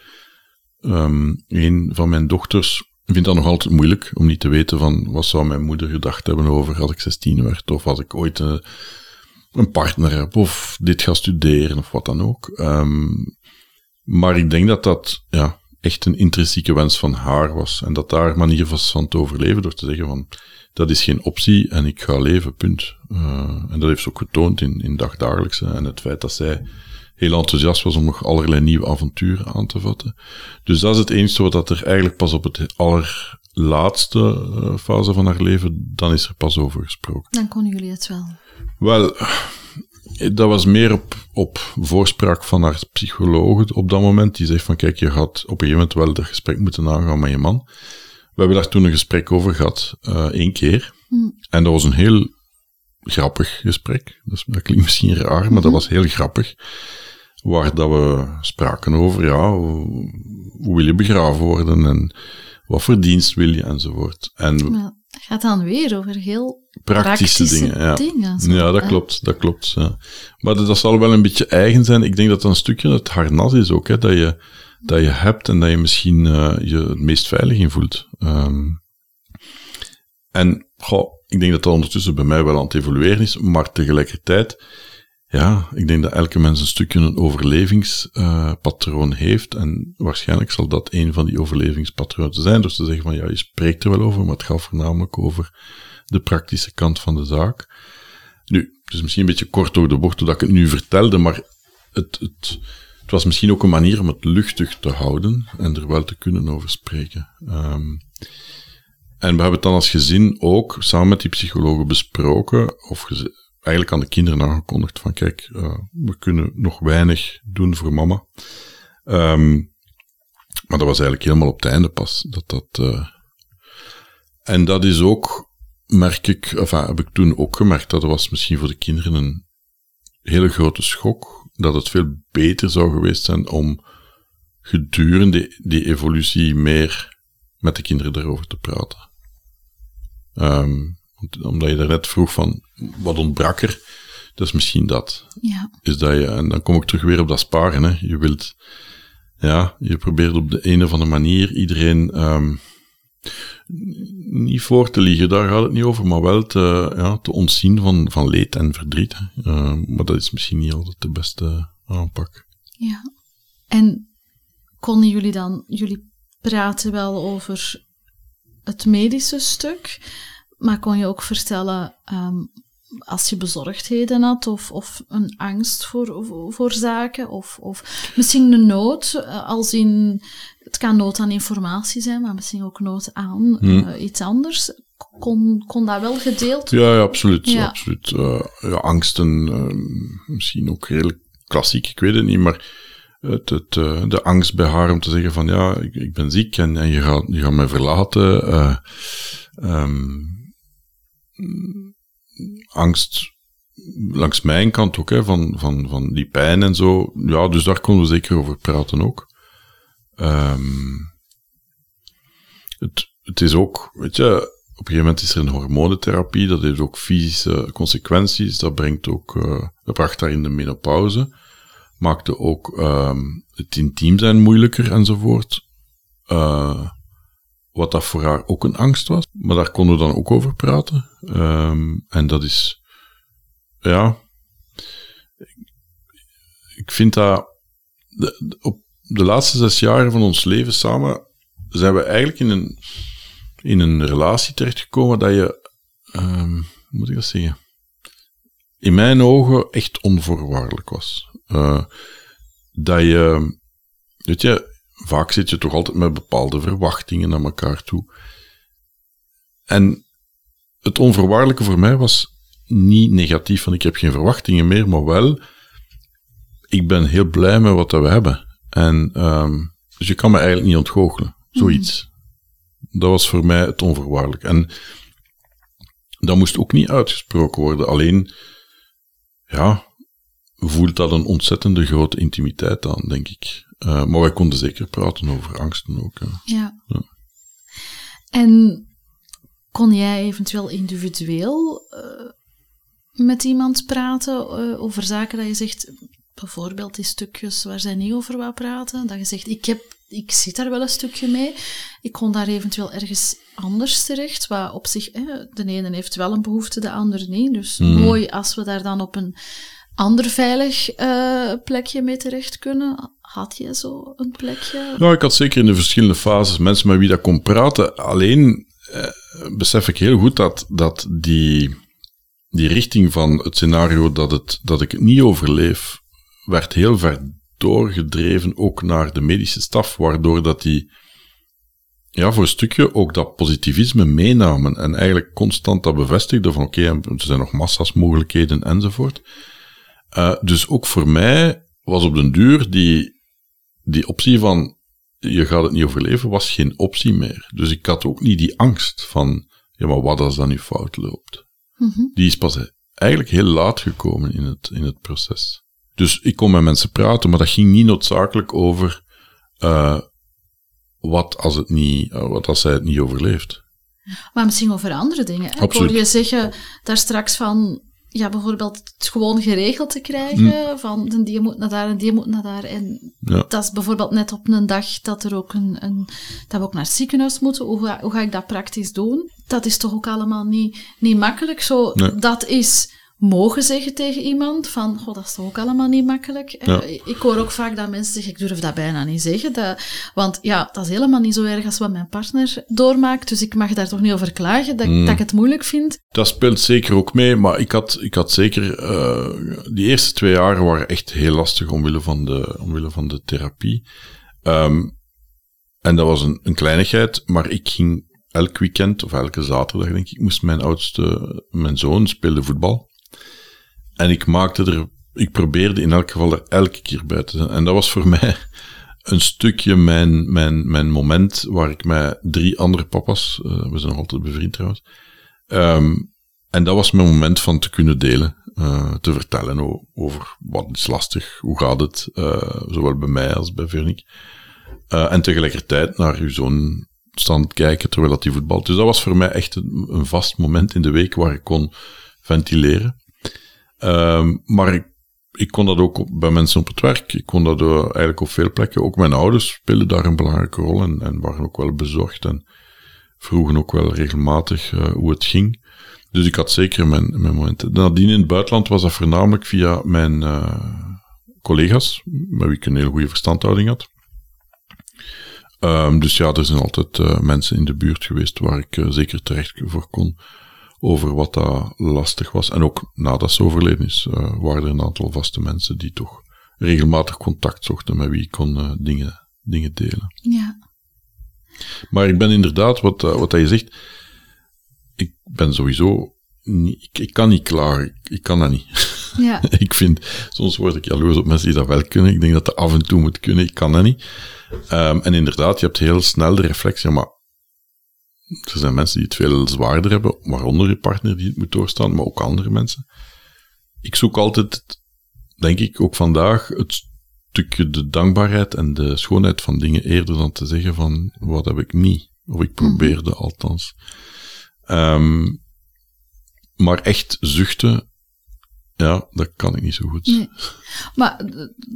um, een van mijn dochters vindt dat nog altijd moeilijk om niet te weten van wat zou mijn moeder gedacht hebben over als ik 16 werd of als ik ooit een, een partner heb of dit ga studeren of wat dan ook. Um, maar ik denk dat dat, ja, echt een intrinsieke wens van haar was. En dat daar manier was van te overleven door te zeggen van, dat is geen optie en ik ga leven, punt. Uh, en dat heeft ze ook getoond in, in dagdagelijkse. En het feit dat zij heel enthousiast was om nog allerlei nieuwe avonturen aan te vatten. Dus dat is het enige wat er eigenlijk pas op het allerlaatste uh, fase van haar leven, dan is er pas over gesproken. Dan konden jullie het wel. Wel, dat was meer op, op voorspraak van haar psycholoog op dat moment. Die zegt van, kijk, je gaat op een gegeven moment wel dat gesprek moeten aangaan met je man. We hebben daar toen een gesprek over gehad, uh, één keer. Hm. En dat was een heel grappig gesprek. Dat, dat klinkt misschien raar, maar dat mhm. was heel grappig. Waar dat we spraken over, ja, hoe, hoe wil je begraven worden en wat voor dienst wil je enzovoort. En het gaat dan weer over heel praktische, dingen. Ja, dingen, ja dat klopt. Dat klopt ja. Maar dat, zal wel een beetje eigen zijn. Ik denk dat dat een stukje het harnas is ook, hè, dat, je, dat je hebt en dat je misschien uh, je het meest veilig in voelt. Um, en goh, ik denk dat dat ondertussen bij mij wel aan het evolueren is, maar tegelijkertijd ja, ik denk dat elke mens een stukje een overlevingspatroon heeft. En waarschijnlijk zal dat een van die overlevingspatronen zijn. Dus te zeggen van ja, je spreekt er wel over, maar het gaat voornamelijk over de praktische kant van de zaak. Nu, het is misschien een beetje kort door de bocht dat ik het nu vertelde, maar het, het, het was misschien ook een manier om het luchtig te houden en er wel te kunnen over spreken. Ehm, en we hebben het dan als gezin ook samen met die psychologen besproken, of eigenlijk aan de kinderen aangekondigd van kijk, uh, we kunnen nog weinig doen voor mama. Um, maar dat was eigenlijk helemaal op het einde pas. Dat dat, uh, en dat is ook, merk ik, enfin, heb ik toen ook gemerkt, dat was misschien voor de kinderen een hele grote schok, dat het veel beter zou geweest zijn om gedurende die evolutie meer met de kinderen daarover te praten. Um, omdat je daarnet vroeg van, wat ontbrak er? Dat is misschien dat. Ja. Is dat je, en dan kom ik terug weer op dat sparen. Hè. Je wilt, ja, je probeert op de een of andere manier iedereen um, niet voor te liegen, daar gaat het niet over, maar wel te, ja, te ontzien van, van leed en verdriet. Uh, maar dat is misschien niet altijd de beste aanpak. Ja. En konden jullie dan, jullie praten wel over het medische stuk? Maar kon je ook vertellen um, als je bezorgdheden had of, of een angst voor, voor, zaken of, of misschien een nood, uh, als in, het kan nood aan informatie zijn, maar misschien ook nood aan hmm. uh, iets anders. Kon, kon dat wel gedeeld Ja, ja absoluut. Ja. absoluut. Uh, ja, angsten, misschien ook redelijk klassiek, ik weet het niet, maar het, het, de angst bij haar om te zeggen van ja, ik, ik ben ziek en, en je, gaat, je gaat mij verlaten. Um, angst langs mijn kant ook, hè, van, van, van die pijn en zo. Ja, dus daar konden we zeker over praten ook. Um, het, het is ook, weet je, op een gegeven moment is er een hormonentherapie, dat heeft ook fysische consequenties, dat brengt ook, uh, dat bracht daar in de menopauze, maakte ook um, het intiem zijn moeilijker enzovoort. Uh, wat dat voor haar ook een angst was. Maar daar konden we dan ook over praten. Um, en dat is, ja, ik vind dat de, op de laatste zes jaren van ons leven samen zijn we eigenlijk in een, in een relatie terechtgekomen dat je, um, hoe moet ik dat zeggen, in mijn ogen echt onvoorwaardelijk was. Uh, dat je, weet je, vaak zit je toch altijd met bepaalde verwachtingen naar elkaar toe. En het onvoorwaardelijke voor mij was niet negatief, van ik heb geen verwachtingen meer, maar wel, ik ben heel blij met wat we hebben. En um, dus je kan me eigenlijk niet ontgoochelen, zoiets. Dat was voor mij het onvoorwaardelijk. En dat moest ook niet uitgesproken worden, alleen, ja, voelt dat een ontzettende grote intimiteit aan, denk ik. Uh, maar wij konden zeker praten over angsten ook. Ja. ja. En kon jij eventueel individueel uh, met iemand praten uh, over zaken dat je zegt, bijvoorbeeld die stukjes waar zij niet over wou praten, dat je zegt, ik, heb, ik zit daar wel een stukje mee, ik kon daar eventueel ergens anders terecht, waar op zich, de ene heeft wel een behoefte, de ander niet. Dus mm. mooi als we daar dan op een ander veilig uh, plekje mee terecht kunnen? Had je zo een plekje? Nou, ik had zeker in de verschillende fases mensen met wie dat kon praten. Alleen eh, besef ik heel goed dat, dat die, die richting van het scenario dat, het, dat ik het niet overleef, werd heel ver doorgedreven ook naar de medische staf, waardoor dat die ja, voor een stukje ook dat positivisme meenamen en eigenlijk constant dat bevestigde van oké, er zijn nog massa's mogelijkheden enzovoort. Uh, dus ook voor mij was op den duur die, die optie van je gaat het niet overleven, was geen optie meer. Dus ik had ook niet die angst van, ja, maar wat als dat nu fout loopt? Mm -hmm. Die is pas eigenlijk heel laat gekomen in het, in het proces. Dus ik kon met mensen praten, maar dat ging niet noodzakelijk over uh, wat als het niet, uh, wat als zij het niet overleeft. Maar misschien over andere dingen. Ik hoorde je zeggen daar straks van, ja, bijvoorbeeld het gewoon geregeld te krijgen. Hm. Van de die moet naar daar en die moet naar daar. En dat is bijvoorbeeld net op een dag dat, er ook een, een, dat we ook naar het ziekenhuis moeten. Hoe ga, hoe ga ik dat praktisch doen? Dat is toch ook allemaal niet, niet makkelijk. Zo, Dat is mogen zeggen tegen iemand van, goh, dat is toch ook allemaal niet makkelijk. Ja. Ik hoor ook vaak dat mensen zeggen, ik durf dat bijna niet zeggen. Dat, want ja, dat is helemaal niet zo erg als wat mijn partner doormaakt, dus ik mag daar toch niet over klagen, dat, dat ik het moeilijk vind. Dat speelt zeker ook mee, maar ik had, ik had zeker... eh, die eerste twee jaren waren echt heel lastig omwille van de, omwille van de therapie. Ehm, en dat was een, een kleinigheid, maar ik ging elk weekend, of elke zaterdag denk ik, moest mijn oudste, mijn zoon, speelde voetbal. En ik maakte er... Ik probeerde in elk geval er elke keer bij te zijn. En dat was voor (laughs) mij een stukje mijn, mijn, mijn moment waar ik met drie andere papa's... eh, we zijn nog altijd bevriend trouwens... Ehm, en dat was mijn moment van te kunnen delen, eh, te vertellen over wat is lastig, hoe gaat het, eh, zowel bij mij als bij Veronique. En tegelijkertijd naar uw zoon staan kijken terwijl dat hij voetbalt. Dus dat was voor mij echt een, een vast moment in de week waar ik kon ventileren. Ehm, maar ik, ik kon dat ook bij mensen op het werk. Ik kon dat eh, eigenlijk op veel plekken. Ook mijn ouders speelden daar een belangrijke rol en, en waren ook wel bezorgd en vroegen ook wel regelmatig eh, hoe het ging. Dus ik had zeker mijn, mijn momenten. Nadien in het buitenland was dat voornamelijk via mijn eh, collega's, met wie ik een heel goede verstandhouding had. Ehm, dus ja, er zijn altijd mensen in de buurt geweest waar ik zeker terecht voor kon over wat dat lastig was. En ook nadat ze overleden is, eh, waren er een aantal vaste mensen die toch regelmatig contact zochten met wie ik kon eh, dingen, dingen delen. Ja. Maar ik ben inderdaad, wat, eh, wat je zegt, ik ben sowieso niet, ik, ik kan niet klaar, ik, ik kan dat niet. Ja. (laughs) ik vind, soms word ik jaloers op mensen die dat wel kunnen. Ik denk dat dat af en toe moet kunnen, ik kan dat niet. Ehm, en inderdaad, je hebt heel snel de reflectie, maar er zijn mensen die het veel zwaarder hebben, waaronder je partner die het moet doorstaan, maar ook andere mensen. Ik zoek altijd, denk ik, ook vandaag, het stukje de dankbaarheid en de schoonheid van dingen eerder dan te zeggen van, wat heb ik niet? Of ik probeerde althans. Ehm, maar echt zuchten, ja, dat kan ik niet zo goed. Nee. Maar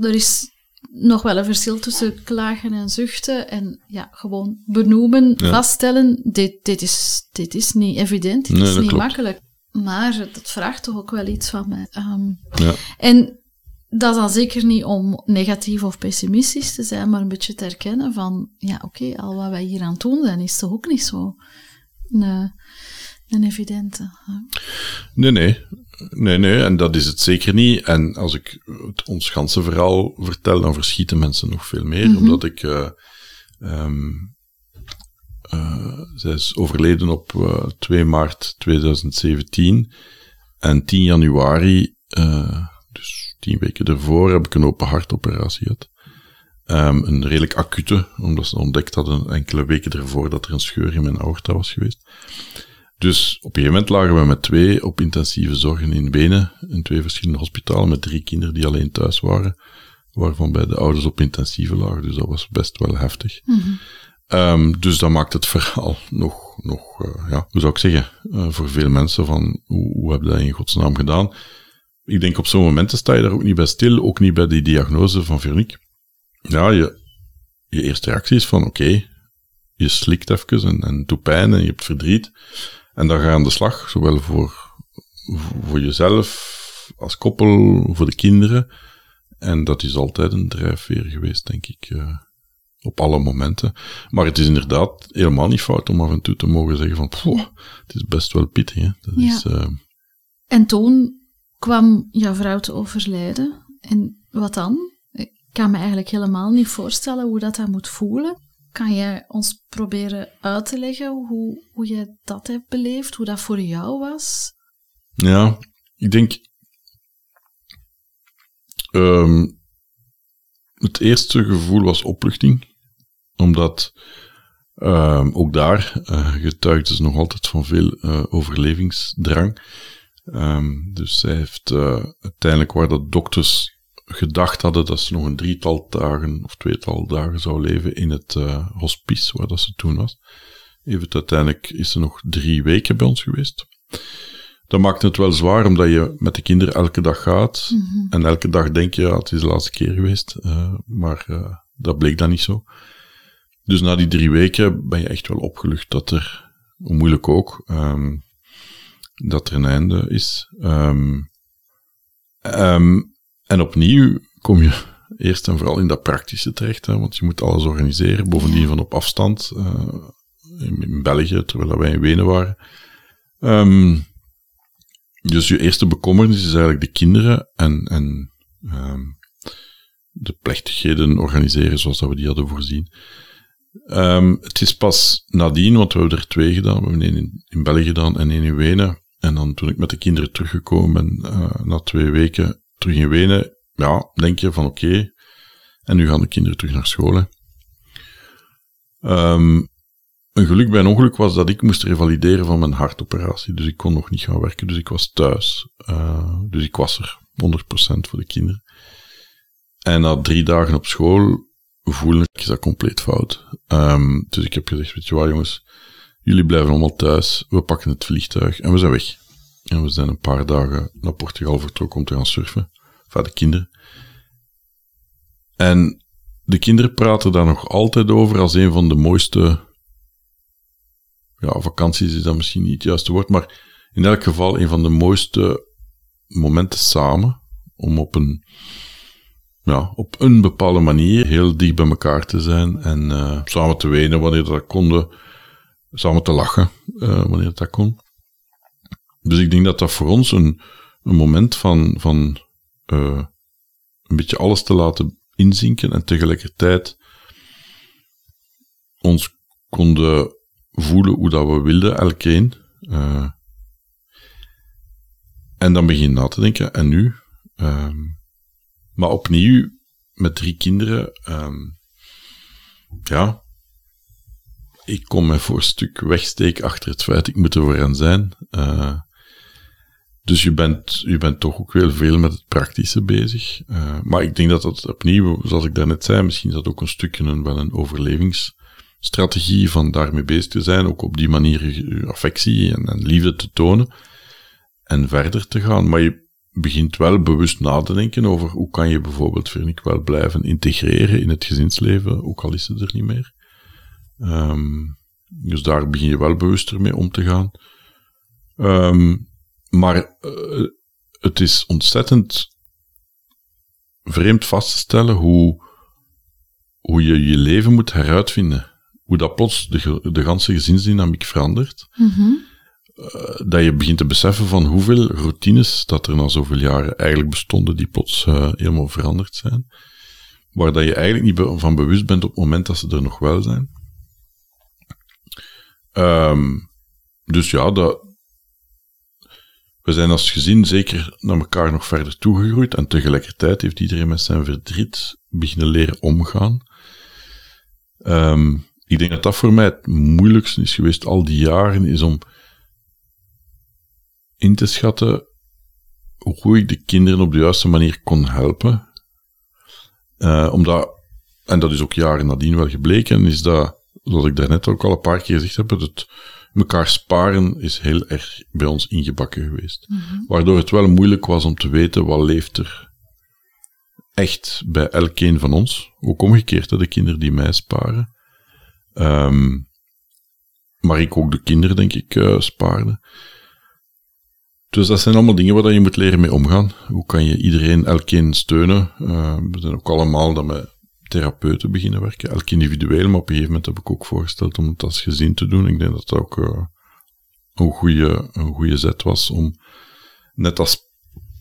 er is nog wel een verschil tussen klagen en zuchten en ja, gewoon benoemen, Ja. vaststellen, dit, dit, is, dit is niet evident, dit Nee, is dat niet klopt. makkelijk. Maar het vraagt toch ook wel iets van mij. Ehm, Ja. en dat is dan zeker niet om negatief of pessimistisch te zijn, maar een beetje te erkennen van, ja oké, al wat wij hier aan het doen zijn, is toch ook niet zo een, een evidente. hè. Nee, nee. Nee, nee, en dat is het zeker niet. En als ik het, ons ganse verhaal vertel, dan verschieten mensen nog veel meer. Omdat ik... eh, ehm, eh, zij is overleden op eh, 2 maart 2017. En 10 januari, eh, dus tien weken ervoor, heb ik een open hartoperatie gehad. Ehm, een redelijk acute, omdat ze ontdekt hadden enkele weken ervoor dat er een scheur in mijn aorta was geweest. Dus op een gegeven moment lagen we met twee op intensieve zorgen in Benen, in twee verschillende hospitalen, met drie kinderen die alleen thuis waren, waarvan beide ouders op intensieve lagen, dus dat was best wel heftig. Ehm, dus dat maakt het (laughs) verhaal nog, nog eh, ja, hoe zou ik zeggen, eh, voor veel mensen van, hoe, hoe heb je dat in godsnaam gedaan? Ik denk op zo'n momenten sta je daar ook niet bij stil, ook niet bij die diagnose van Veronique. Ja, je, je eerste reactie is van, oké, je slikt even en, en doet pijn en je hebt verdriet. En dan ga je aan de slag, zowel voor, voor jezelf als koppel, voor de kinderen. En dat is altijd een drijfveer geweest, denk ik, eh, op alle momenten. Maar het is inderdaad helemaal niet fout om af en toe te mogen zeggen van, "Poh, het is best wel pittig. Hè? Dat Ja. is, eh, En toen kwam jouw vrouw te overlijden. En wat dan? Ik kan me eigenlijk helemaal niet voorstellen hoe dat, dat moet voelen. Kan jij ons proberen uit te leggen hoe, hoe je dat hebt beleefd, hoe dat voor jou was? Ja, ik denk. ehm, het eerste gevoel was opluchting, omdat ehm, ook daar eh getuigde ze nog altijd van veel eh, overlevingsdrang. Ehm, dus zij heeft eh, uiteindelijk, waar de dokters gedacht hadden dat ze nog een drietal dagen of tweetal dagen zou leven in het eh, hospice waar dat ze toen was, het uiteindelijk is ze nog drie weken bij ons geweest. Dat maakt het wel zwaar, omdat je met de kinderen elke dag gaat. En elke dag denk je, ja, het is de laatste keer geweest. eh, maar eh, dat bleek dan niet zo. Dus na die drie weken ben je echt wel opgelucht dat er, hoe moeilijk ook, ehm, dat er een einde is. Ehm, en opnieuw kom je eerst en vooral in dat praktische terecht, hè, want je moet alles organiseren, bovendien van op afstand, uh, in, in, België, terwijl wij in Wenen waren. Um, dus je eerste bekommernis is eigenlijk de kinderen en, en um, de plechtigheden organiseren zoals dat we die hadden voorzien. Um, het is pas nadien, want we hebben er twee gedaan. We hebben één in, in België gedaan en één in Wenen. En dan toen ik met de kinderen teruggekomen ben, uh, na twee weken terug in Wenen, ja, denk je van oké, en nu gaan de kinderen terug naar school. Um, een geluk bij een ongeluk was dat ik moest revalideren van mijn hartoperatie. Dus ik kon nog niet gaan werken, dus ik was thuis. Uh, dus ik was er, 100% voor de kinderen. En na drie dagen op school voelde ik dat compleet fout. Um, dus ik heb gezegd, weet je wat jongens, jullie blijven allemaal thuis, we pakken het vliegtuig en we zijn weg. En we zijn een paar dagen naar Portugal vertrokken om te gaan surfen. Van de kinderen. En de kinderen praten daar nog altijd over als een van de mooiste. Ja, vakanties is dat misschien niet het juiste woord, maar in elk geval een van de mooiste momenten samen. Om op een, ja, op een bepaalde manier heel dicht bij elkaar te zijn en uh, samen te wenen wanneer dat konden, samen te lachen uh, wanneer dat kon. Dus ik denk dat dat voor ons een, een moment van, van uh, een beetje alles te laten inzinken en tegelijkertijd ons konden voelen hoe dat we wilden, elkeen. Uh, en dan begin na te denken, en nu? Um, maar opnieuw, met drie kinderen, um, ja, ik kom me voor een stuk wegsteken achter het feit, ik moet er voor hen zijn. Uh, dus je bent, je bent toch ook heel veel met het praktische bezig. Uh, maar ik denk dat dat opnieuw, zoals ik daarnet zei, misschien is dat ook een stukje een, wel een overlevingsstrategie van daarmee bezig te zijn. Ook op die manier je affectie en, en liefde te tonen. En verder te gaan. Maar je begint wel bewust na te denken over hoe kan je bijvoorbeeld, vind wel, blijven integreren in het gezinsleven, ook al is het er niet meer. Um, dus daar begin je wel bewuster mee om te gaan. Um, maar uh, het is ontzettend vreemd vast te stellen hoe, hoe je je leven moet heruitvinden. Hoe dat plots de, de ganse gezinsdynamiek verandert. Mm -hmm. uh, dat je begint te beseffen van hoeveel routines dat er na zoveel jaren eigenlijk bestonden die plots uh, helemaal veranderd zijn. Waar dat je eigenlijk niet van bewust bent op het moment dat ze er nog wel zijn. Um, dus ja, dat, we zijn als gezin zeker naar elkaar nog verder toegegroeid en tegelijkertijd heeft iedereen met zijn verdriet beginnen leren omgaan. Um, ik denk dat dat voor mij het moeilijkste is geweest al die jaren, is om in te schatten hoe ik de kinderen op de juiste manier kon helpen. Uh, omdat, en dat is ook jaren nadien wel gebleken, is dat, zoals ik daarnet ook al een paar keer gezegd heb, het elkaar sparen is heel erg bij ons ingebakken geweest. Mm -hmm. Waardoor het wel moeilijk was om te weten wat leeft er echt bij elkeen van ons. Ook omgekeerd, hè, de kinderen die mij sparen. Um, maar ik ook de kinderen, denk ik, uh, spaarde. Dus dat zijn allemaal dingen waar je moet leren mee omgaan. Hoe kan je iedereen, elkeen steunen? Uh, we zijn ook allemaal dat met therapeuten beginnen werken. Elk individueel, maar op een gegeven moment heb ik ook voorgesteld om het als gezin te doen. Ik denk dat dat ook uh, een goede, een goede zet was om net als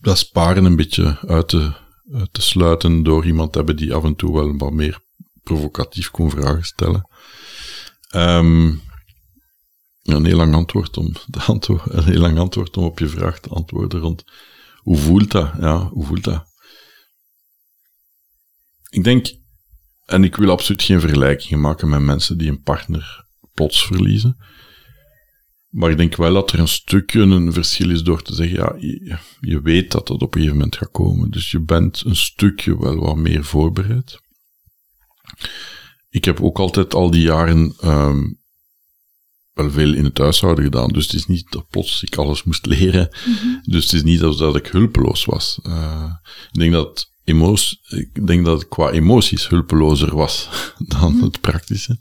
dat sparen een beetje uit te, uit te sluiten door iemand te hebben die af en toe wel wat meer provocatief kon vragen stellen. Um, een heel lang antwoord om de antwoord, een heel lang antwoord om op je vraag te antwoorden rond hoe voelt dat? Ja, hoe voelt dat? Ik denk, en ik wil absoluut geen vergelijkingen maken met mensen die een partner plots verliezen. Maar ik denk wel dat er een stukje een verschil is door te zeggen, ja, je, je weet dat dat op een gegeven moment gaat komen. Dus je bent een stukje wel wat meer voorbereid. Ik heb ook altijd al die jaren um, wel veel in het huishouden gedaan. Dus het is niet dat plots ik alles moest leren. Mm -hmm. Dus het is niet dat, dat ik hulpeloos was. Uh, ik denk dat emoties, ik denk dat ik qua emoties hulpelozer was (laughs) dan Mhm. het praktische.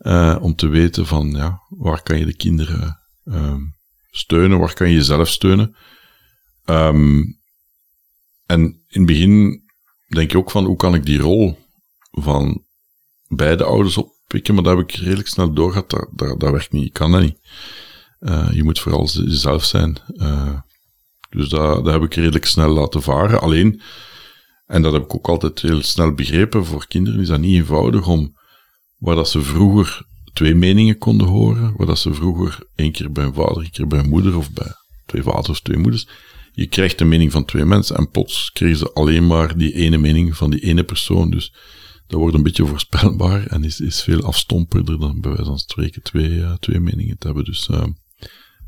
Uh, om te weten van, ja, waar kan je de kinderen um, steunen, waar kan je jezelf steunen. Um, en in het begin denk je ook van, hoe kan ik die rol van beide ouders oppikken? Maar dat heb ik redelijk snel doorgehad, dat, dat, dat werkt niet, ik kan dat niet. Uh, je moet vooral jezelf zijn. Uh, dus dat, dat heb ik redelijk snel laten varen. Alleen, en dat heb ik ook altijd heel snel begrepen, voor kinderen is dat niet eenvoudig om, waar dat ze vroeger twee meningen konden horen, waar dat ze vroeger één keer bij een vader, één keer bij een moeder, of bij twee vaders of twee moeders, je krijgt de mening van twee mensen en plots kregen ze alleen maar die ene mening van die ene persoon. Dus dat wordt een beetje voorspelbaar en is, is veel afstomperder dan bij wijze van spreken twee, uh, twee meningen te hebben. Dus uh,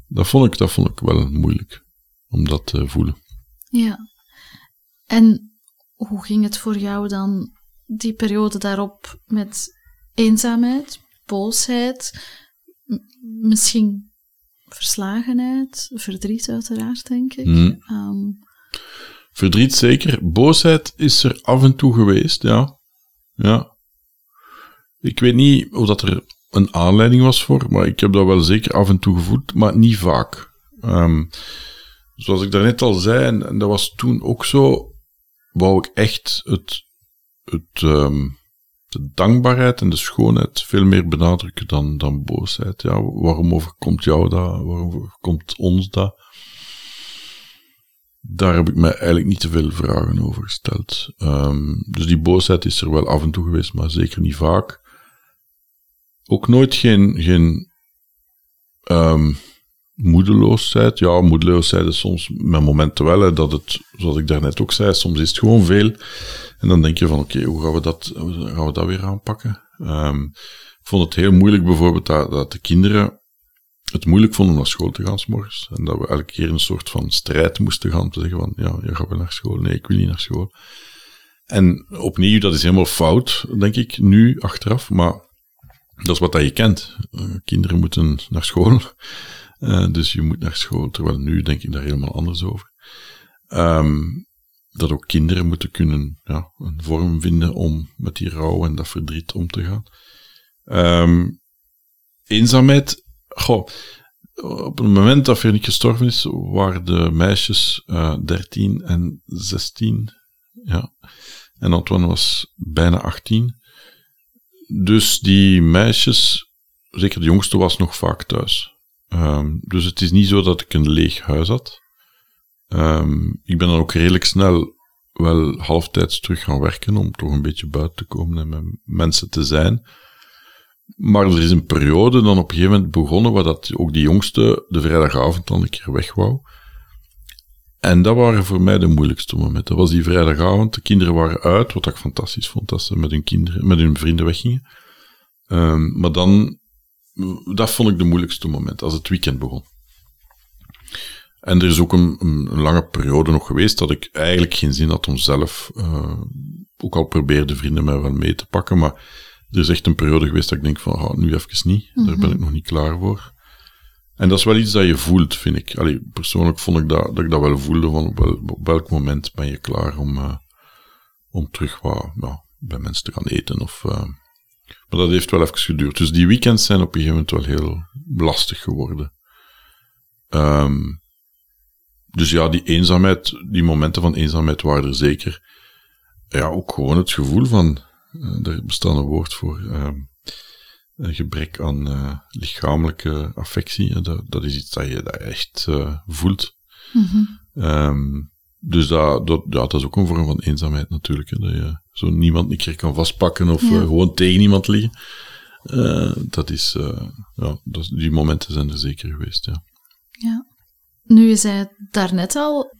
dat, vond ik, dat vond ik wel moeilijk om dat te voelen. Ja. En hoe ging het voor jou dan die periode daarop met eenzaamheid, boosheid, misschien verslagenheid, verdriet uiteraard, denk ik. Mm. Um, verdriet zeker. Boosheid is er af en toe geweest, ja. Ja. Ik weet niet of dat er een aanleiding was voor, maar ik heb dat wel zeker af en toe gevoeld, maar niet vaak. Um, zoals ik daarnet al zei, en, en, dat was toen ook zo, wou ik echt het, het, um, de dankbaarheid en de schoonheid veel meer benadrukken dan, dan boosheid. Ja, waarom overkomt jou dat? Waarom overkomt ons dat? Daar heb ik mij eigenlijk niet te veel vragen over gesteld. Um, dus die boosheid is er wel af en toe geweest, maar zeker niet vaak. Ook nooit geen, geen um, moedeloosheid. Ja, moedeloosheid is soms met momenten wel, hè, dat het, zoals ik daarnet ook zei, soms is het gewoon veel. En dan denk je van, oké, hoe gaan we dat, gaan we dat weer aanpakken? Um, ik vond het heel moeilijk bijvoorbeeld dat, dat de kinderen het moeilijk vonden naar school te gaan s'morgens. En dat we elke keer een soort van strijd moesten gaan om te zeggen van, ja, je gaat wel naar school. Nee, ik wil niet naar school. En opnieuw, dat is helemaal fout, denk ik, nu achteraf. Maar dat is wat dat je kent. Uh, kinderen moeten naar school. Uh, dus je moet naar school. Terwijl nu denk ik daar helemaal anders over. Um, dat ook kinderen moeten kunnen ja, een vorm vinden om met die rouw en dat verdriet om te gaan. Um, eenzaamheid, goh, op het moment dat Veronique gestorven is, waren de meisjes uh, 13 en 16. Ja. En Antoine was bijna 18. Dus die meisjes, zeker de jongste, was nog vaak thuis. Um, dus het is niet zo dat ik een leeg huis had. Um, ik ben dan ook redelijk snel wel halftijds terug gaan werken om toch een beetje buiten te komen en met mensen te zijn. Maar er is een periode dan op een gegeven moment begonnen waar dat ook die jongste de vrijdagavond dan een keer weg wou. En dat waren voor mij de moeilijkste momenten. Dat was die vrijdagavond. De kinderen waren uit, wat ik fantastisch vond, dat ze met hun, kinderen, met hun vrienden weggingen. Um, maar dan, dat vond ik de moeilijkste moment, als het weekend begon. En er is ook een, een, lange periode nog geweest dat ik eigenlijk geen zin had om zelf, uh, ook al probeerde vrienden mij wel mee te pakken, maar er is echt een periode geweest dat ik denk van, oh, nu even niet, daar ben ik mhm. nog niet klaar voor. En dat is wel iets dat je voelt, vind ik. Allee, persoonlijk vond ik dat, dat ik dat wel voelde, van op, wel, op welk moment ben je klaar om, uh, om terug wat, ja, bij mensen te gaan eten. Of, uh, maar dat heeft wel even geduurd. Dus die weekends zijn op een gegeven moment wel heel lastig geworden. Um, dus ja, die eenzaamheid, die momenten van eenzaamheid waren er zeker. Ja, ook gewoon het gevoel van, uh, er bestaat een woord voor, uh, een gebrek aan uh, lichamelijke affectie. Dat, dat, is iets dat je, dat echt voelt. Mm -hmm. um, dus dat, dat, ja, dat is ook een vorm van eenzaamheid natuurlijk. Hè, dat je zo niemand een keer kan vastpakken of ja. gewoon tegen iemand liggen. dat is, ja, dat, die momenten zijn er zeker geweest, ja. Ja. Nu, je zei het daarnet al,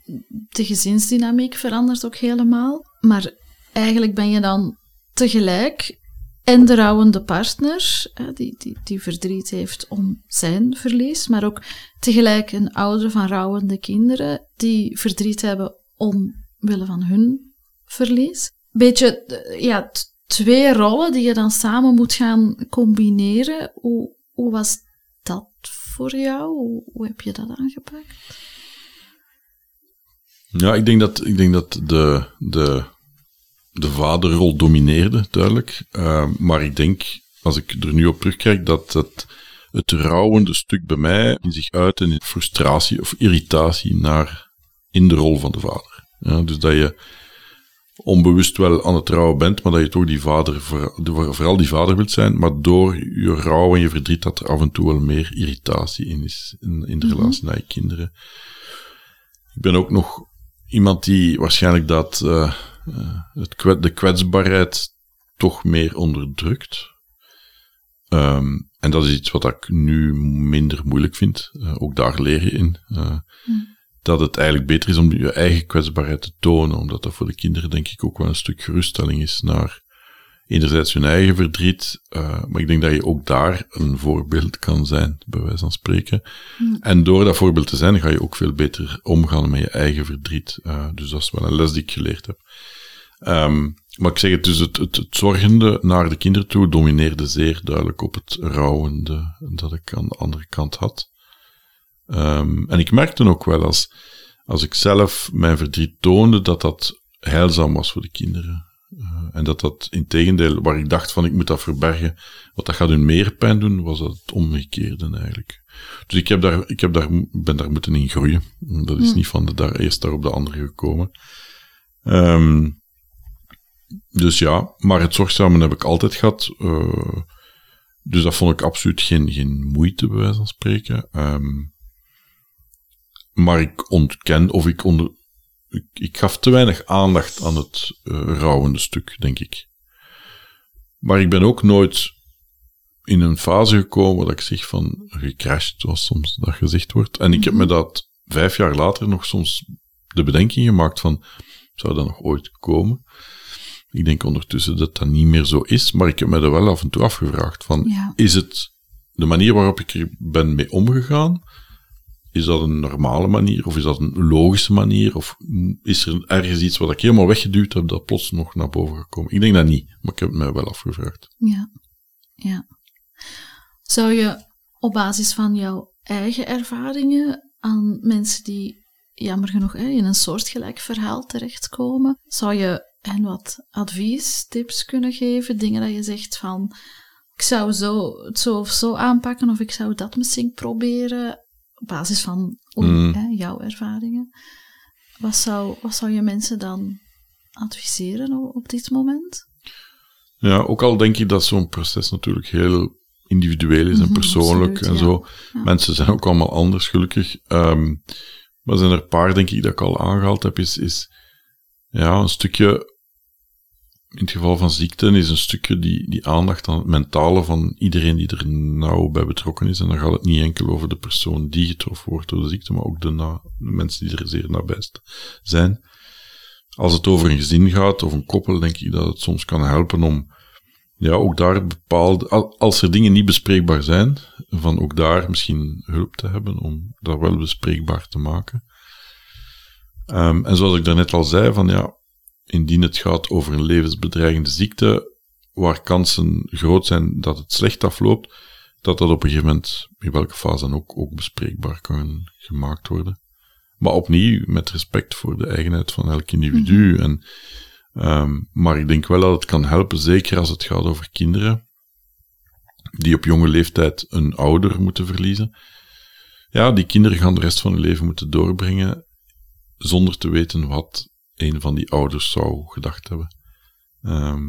de gezinsdynamiek verandert ook helemaal. Maar eigenlijk ben je dan tegelijk en de rouwende partner, die, die, die verdriet heeft om zijn verlies, maar ook tegelijk een ouder van rouwende kinderen die verdriet hebben omwille van hun verlies. Beetje, ja, twee rollen die je dan samen moet gaan combineren. Hoe, hoe was dat voor jou? Hoe, heb je dat aangepakt? Ja, ik denk dat, ik denk dat de, de, de vaderrol domineerde, duidelijk. Uh, maar ik denk, als ik er nu op terugkijk, dat het, het rouwende stuk bij mij in zich uit in frustratie of irritatie naar, in de rol van de vader. Ja, dus dat je onbewust wel aan het trouwen bent, maar dat je toch die vader, vooral die vader wilt zijn, maar door je rouw en je verdriet dat er af en toe wel meer irritatie in is in, in de Mhm. relatie naar je kinderen. Ik ben ook nog iemand die waarschijnlijk dat eh, eh, het kwet, de kwetsbaarheid toch meer onderdrukt. Ehm, en dat is iets wat ik nu minder moeilijk vind. Eh, ook daar leer je in. Eh, Dat het eigenlijk beter is om je eigen kwetsbaarheid te tonen, omdat dat voor de kinderen denk ik ook wel een stuk geruststelling is naar enerzijds hun eigen verdriet, eh, maar ik denk dat je ook daar een voorbeeld kan zijn, bij wijze van spreken. En door dat voorbeeld te zijn, ga je ook veel beter omgaan met je eigen verdriet. Eh, dus dat is wel een les die ik geleerd heb. Ehm, maar ik zeg het, dus het, het, het zorgende naar de kinderen toe domineerde zeer duidelijk op het rouwende dat ik aan de andere kant had. Ehm, en ik merkte ook wel als, als ik zelf mijn verdriet toonde, dat dat heilzaam was voor de kinderen. Eh, en dat dat in tegendeel, waar ik dacht van ik moet dat verbergen, want dat gaat hun meer pijn doen, was dat het omgekeerde eigenlijk. Dus ik, heb daar, ik heb daar, ben daar moeten in groeien. Dat is niet van de daar eerst daar op de andere gekomen. Ehm, dus ja, maar het zorgzamen heb ik altijd gehad. eh, dus dat vond ik absoluut geen, geen moeite, bij wijze van spreken. Ehm, maar ik ontken, of ik, onder, ik, ik gaf te weinig aandacht aan het eh, rouwende stuk, denk ik. Maar ik ben ook nooit in een fase gekomen dat ik zeg van gecrashed, zoals soms dat gezegd wordt. En ik heb me dat vijf jaar later nog soms de bedenking gemaakt van, zou dat nog ooit komen? Ik denk ondertussen dat dat niet meer zo is, maar ik heb me er wel af en toe afgevraagd van, Ja. is het de manier waarop ik er ben mee omgegaan, is dat een normale manier, of is dat een logische manier, of is er ergens iets wat ik helemaal weggeduwd heb, dat plots nog naar boven gekomen? Ik denk dat niet, maar ik heb het mij wel afgevraagd. Ja, ja. Zou je op basis van jouw eigen ervaringen aan mensen die jammer genoeg in een soortgelijk verhaal terechtkomen, zou je hen wat advies, tips kunnen geven? Dingen dat je zegt van, ik zou zo, het zo of zo aanpakken, of ik zou dat misschien proberen, op basis van Mm. hè, jouw ervaringen. Wat zou, wat zou je mensen dan adviseren op, op dit moment? Ja, ook al denk ik dat zo'n proces natuurlijk heel individueel is en Mhm, persoonlijk absoluut, en ja. zo. Ja. Mensen zijn ook allemaal anders, gelukkig. Ehm, maar zijn er een paar, denk ik, dat ik al aangehaald heb, is, is ja, een stukje, in het geval van ziekten, is een stukje die, die aandacht aan het mentale van iedereen die er nauw bij betrokken is. En dan gaat het niet enkel over de persoon die getroffen wordt door de ziekte, maar ook de, mensen die er zeer nabij zijn. Als het over een gezin gaat, of een koppel, denk ik dat het soms kan helpen om ja, ook daar bepaalde, al- als er dingen niet bespreekbaar zijn, van ook daar misschien hulp te hebben om dat wel bespreekbaar te maken. Ehm, en zoals ik daarnet al zei, van ja, indien het gaat over een levensbedreigende ziekte, waar kansen groot zijn dat het slecht afloopt, dat dat op een gegeven moment, in welke fase dan ook, ook bespreekbaar kan gemaakt worden. Maar opnieuw met respect voor de eigenheid van elk individu. En, ehm, maar ik denk wel dat het kan helpen, zeker als het gaat over kinderen die op jonge leeftijd een ouder moeten verliezen. Ja, die kinderen gaan de rest van hun leven moeten doorbrengen zonder te weten wat een van die ouders zou gedacht hebben. Ehm,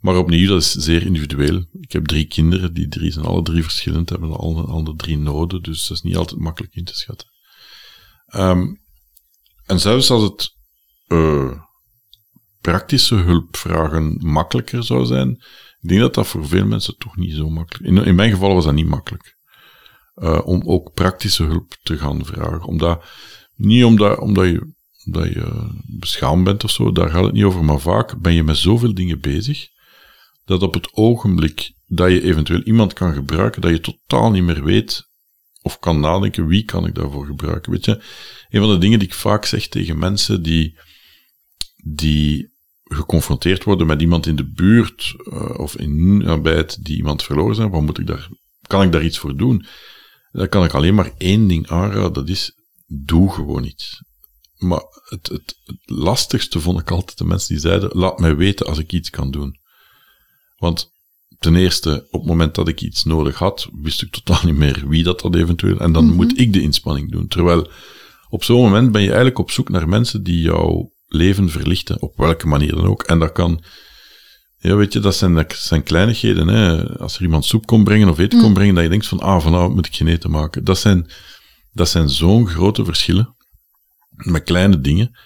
maar opnieuw, dat is zeer individueel. Ik heb drie kinderen, die drie zijn alle drie verschillend, hebben alle, alle drie noden, dus dat is niet altijd makkelijk in te schatten. Ehm, en zelfs als het eh, praktische hulpvragen makkelijker zou zijn, ik denk dat dat voor veel mensen toch niet zo makkelijk In, in mijn geval was dat niet makkelijk. Eh, om ook praktische hulp te gaan vragen. Omdat, niet omdat, omdat, je, omdat je beschaamd bent of zo, daar gaat het niet over, maar vaak ben je met zoveel dingen bezig, dat op het ogenblik dat je eventueel iemand kan gebruiken, dat je totaal niet meer weet of kan nadenken, wie kan ik daarvoor gebruiken. Weet je, een van de dingen die ik vaak zeg tegen mensen die, die geconfronteerd worden met iemand in de buurt eh, of in nabijheid die iemand verloren zijn, wat moet ik daar, kan ik daar iets voor doen? Dan kan ik alleen maar één ding aanraden, dat is, doe gewoon iets. Maar het, het, het lastigste vond ik altijd de mensen die zeiden, laat mij weten als ik iets kan doen. Want ten eerste, op het moment dat ik iets nodig had, wist ik totaal niet meer wie dat had eventueel. En dan moet ik de inspanning doen. Terwijl, op zo'n moment ben je eigenlijk op zoek naar mensen die jouw leven verlichten, op welke manier dan ook. En dat kan, ja, weet je, dat zijn, dat zijn kleinigheden. Hè. Als er iemand soep komt brengen of eten Mm. komt brengen, dat je denkt van, ah, vanavond moet ik geen eten maken. Dat zijn, dat zijn zo'n grote verschillen met kleine dingen.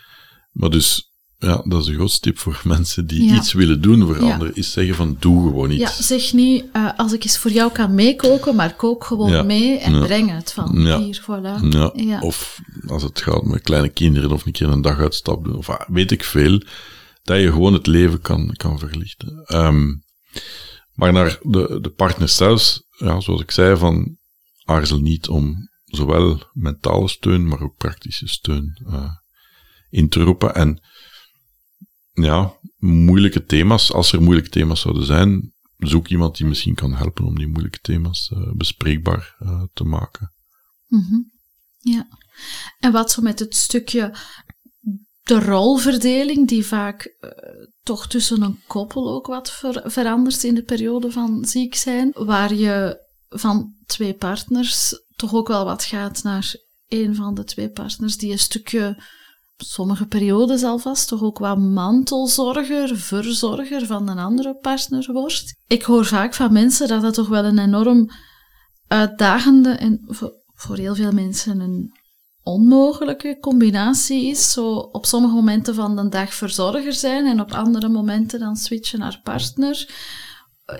Maar dus, ja, dat is de grootste tip voor (laughs) mensen die Ja. iets willen doen voor Ja. anderen, is zeggen van, doe gewoon Ja, iets. zeg niet, eh, als ik eens voor jou kan meekoken, maar kook gewoon Ja. mee en Ja. breng het van Ja. hier, voilà. Ja. Ja. Of als het gaat met kleine kinderen of een keer een dag uitstap doen, of ah, weet ik veel, dat je gewoon het leven kan, kan verlichten. Ehm, maar naar de, de partners zelfs, ja, zoals ik zei, van aarzel niet om zowel mentale steun, maar ook praktische steun eh, in te roepen. En ja, moeilijke thema's, als er moeilijke thema's zouden zijn, zoek iemand die misschien kan helpen om die moeilijke thema's eh, bespreekbaar eh, te maken. Mhm. Ja. En wat zo met het stukje de rolverdeling, die vaak toch tussen een koppel ook wat ver- verandert in de periode van ziek zijn, waar je van twee partners toch ook wel wat gaat naar een van de twee partners die een stukje, sommige periodes alvast, toch ook wat mantelzorger, verzorger van een andere partner wordt. Ik hoor vaak van mensen dat dat toch wel een enorm uitdagende en voor, voor heel veel mensen een onmogelijke combinatie is. Zo op sommige momenten van de dag verzorger zijn en op andere momenten dan switchen naar partner.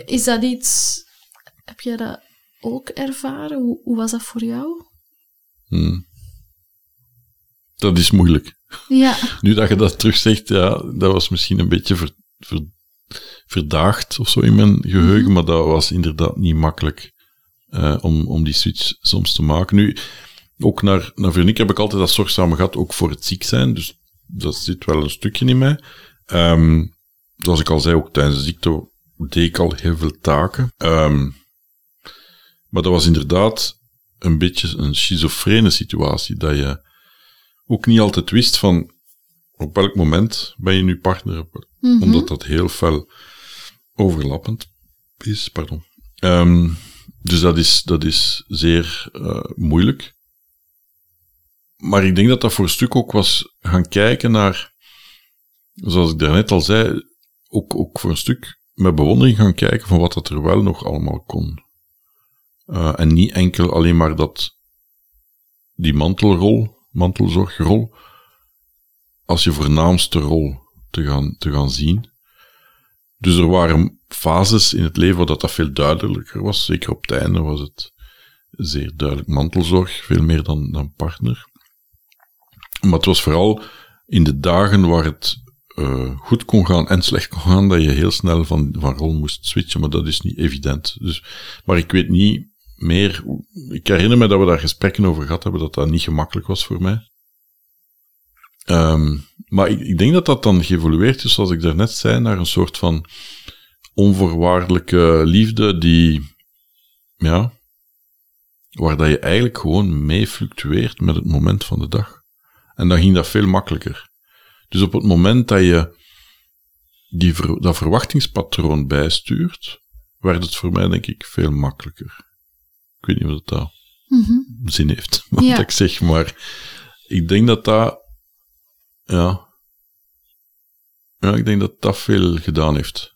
Is dat iets, heb je dat ook ervaren? Hoe, hoe was dat voor jou? Hmm. Dat is moeilijk. Ja, (laughs) Nu dat je dat terugzegt, ja, dat was misschien een beetje ver, ver- verdaagd of zo in mijn geheugen, Mhm. maar dat was inderdaad niet makkelijk eh, om, om die switch soms te maken. Nu, ook naar, naar Veronique heb ik altijd dat zorgzame gehad, ook voor het ziek zijn, dus dat zit wel een stukje in mij. Ehm, zoals ik al zei, ook tijdens de ziekte deed ik al heel veel taken. Ehm, maar dat was inderdaad een beetje een schizofrene situatie, dat je ook niet altijd wist van op welk moment ben je nu partner, Mhm. omdat dat heel fel overlappend is. Pardon. Ehm, dus dat is, dat is zeer eh, moeilijk. Maar ik denk dat dat voor een stuk ook was gaan kijken naar, zoals ik daarnet al zei, ook, ook voor een stuk met bewondering gaan kijken van wat dat er wel nog allemaal kon. Eh, en niet enkel alleen maar dat, die mantelrol, mantelzorgrol, als je voornaamste rol te gaan, te gaan zien. Dus er waren fases in het leven waar dat, dat veel duidelijker was. Zeker op het einde was het zeer duidelijk mantelzorg, veel meer dan, dan partner. Maar het was vooral in de dagen waar het eh, goed kon gaan en slecht kon gaan, dat je heel snel van, van rol moest switchen, maar dat is niet evident. Dus, maar ik weet niet meer, ik herinner me dat we daar gesprekken over gehad hebben, dat dat niet gemakkelijk was voor mij. Ehm, maar ik, ik denk dat dat dan geëvolueerd is, zoals ik daarnet zei, naar een soort van onvoorwaardelijke liefde die, ja, waar dat je eigenlijk gewoon mee fluctueert met het moment van de dag. En dan ging dat veel makkelijker. Dus op het moment dat je die dat verwachtingspatroon bijstuurt, werd het voor mij denk ik veel makkelijker. Ik weet niet of dat, dat Mhm. zin heeft, (laughs) wat Ja. ik zeg, maar ik denk dat dat, ja, ja, ik denk dat dat veel gedaan heeft.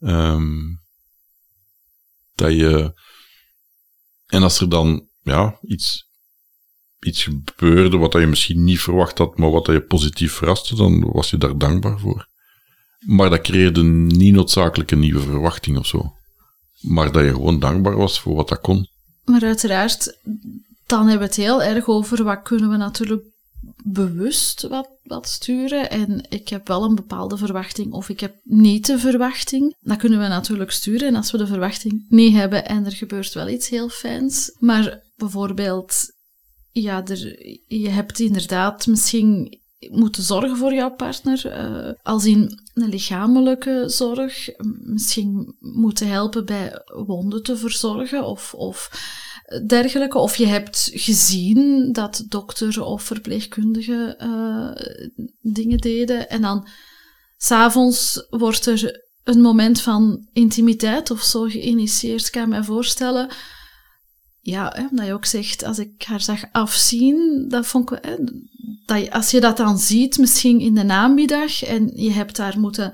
Ehm, dat je, en als er dan, ja, iets, iets gebeurde wat dat je misschien niet verwacht had, maar wat dat je positief verraste, dan was je daar dankbaar voor. Maar dat creëerde niet noodzakelijk een nieuwe verwachting of zo. Maar dat je gewoon dankbaar was voor wat dat kon. Maar uiteraard, dan hebben we het heel erg over wat kunnen we natuurlijk bewust wat, wat sturen. En ik heb wel een bepaalde verwachting of ik heb niet de verwachting. Dat kunnen we natuurlijk sturen. En als we de verwachting niet hebben en er gebeurt wel iets heel fijns. Maar bijvoorbeeld, ja, er, je hebt inderdaad misschien moeten zorgen voor jouw partner, eh, als in een lichamelijke zorg, misschien moeten helpen bij wonden te verzorgen of, of dergelijke. Of je hebt gezien dat dokter of verpleegkundige eh, dingen deden en dan s'avonds wordt er een moment van intimiteit of zo geïnitieerd, kan ik me voorstellen. Ja, hè, dat je ook zegt, als ik haar zag afzien, dat vond ik, dat als je dat dan ziet, misschien in de namiddag, en je hebt haar moeten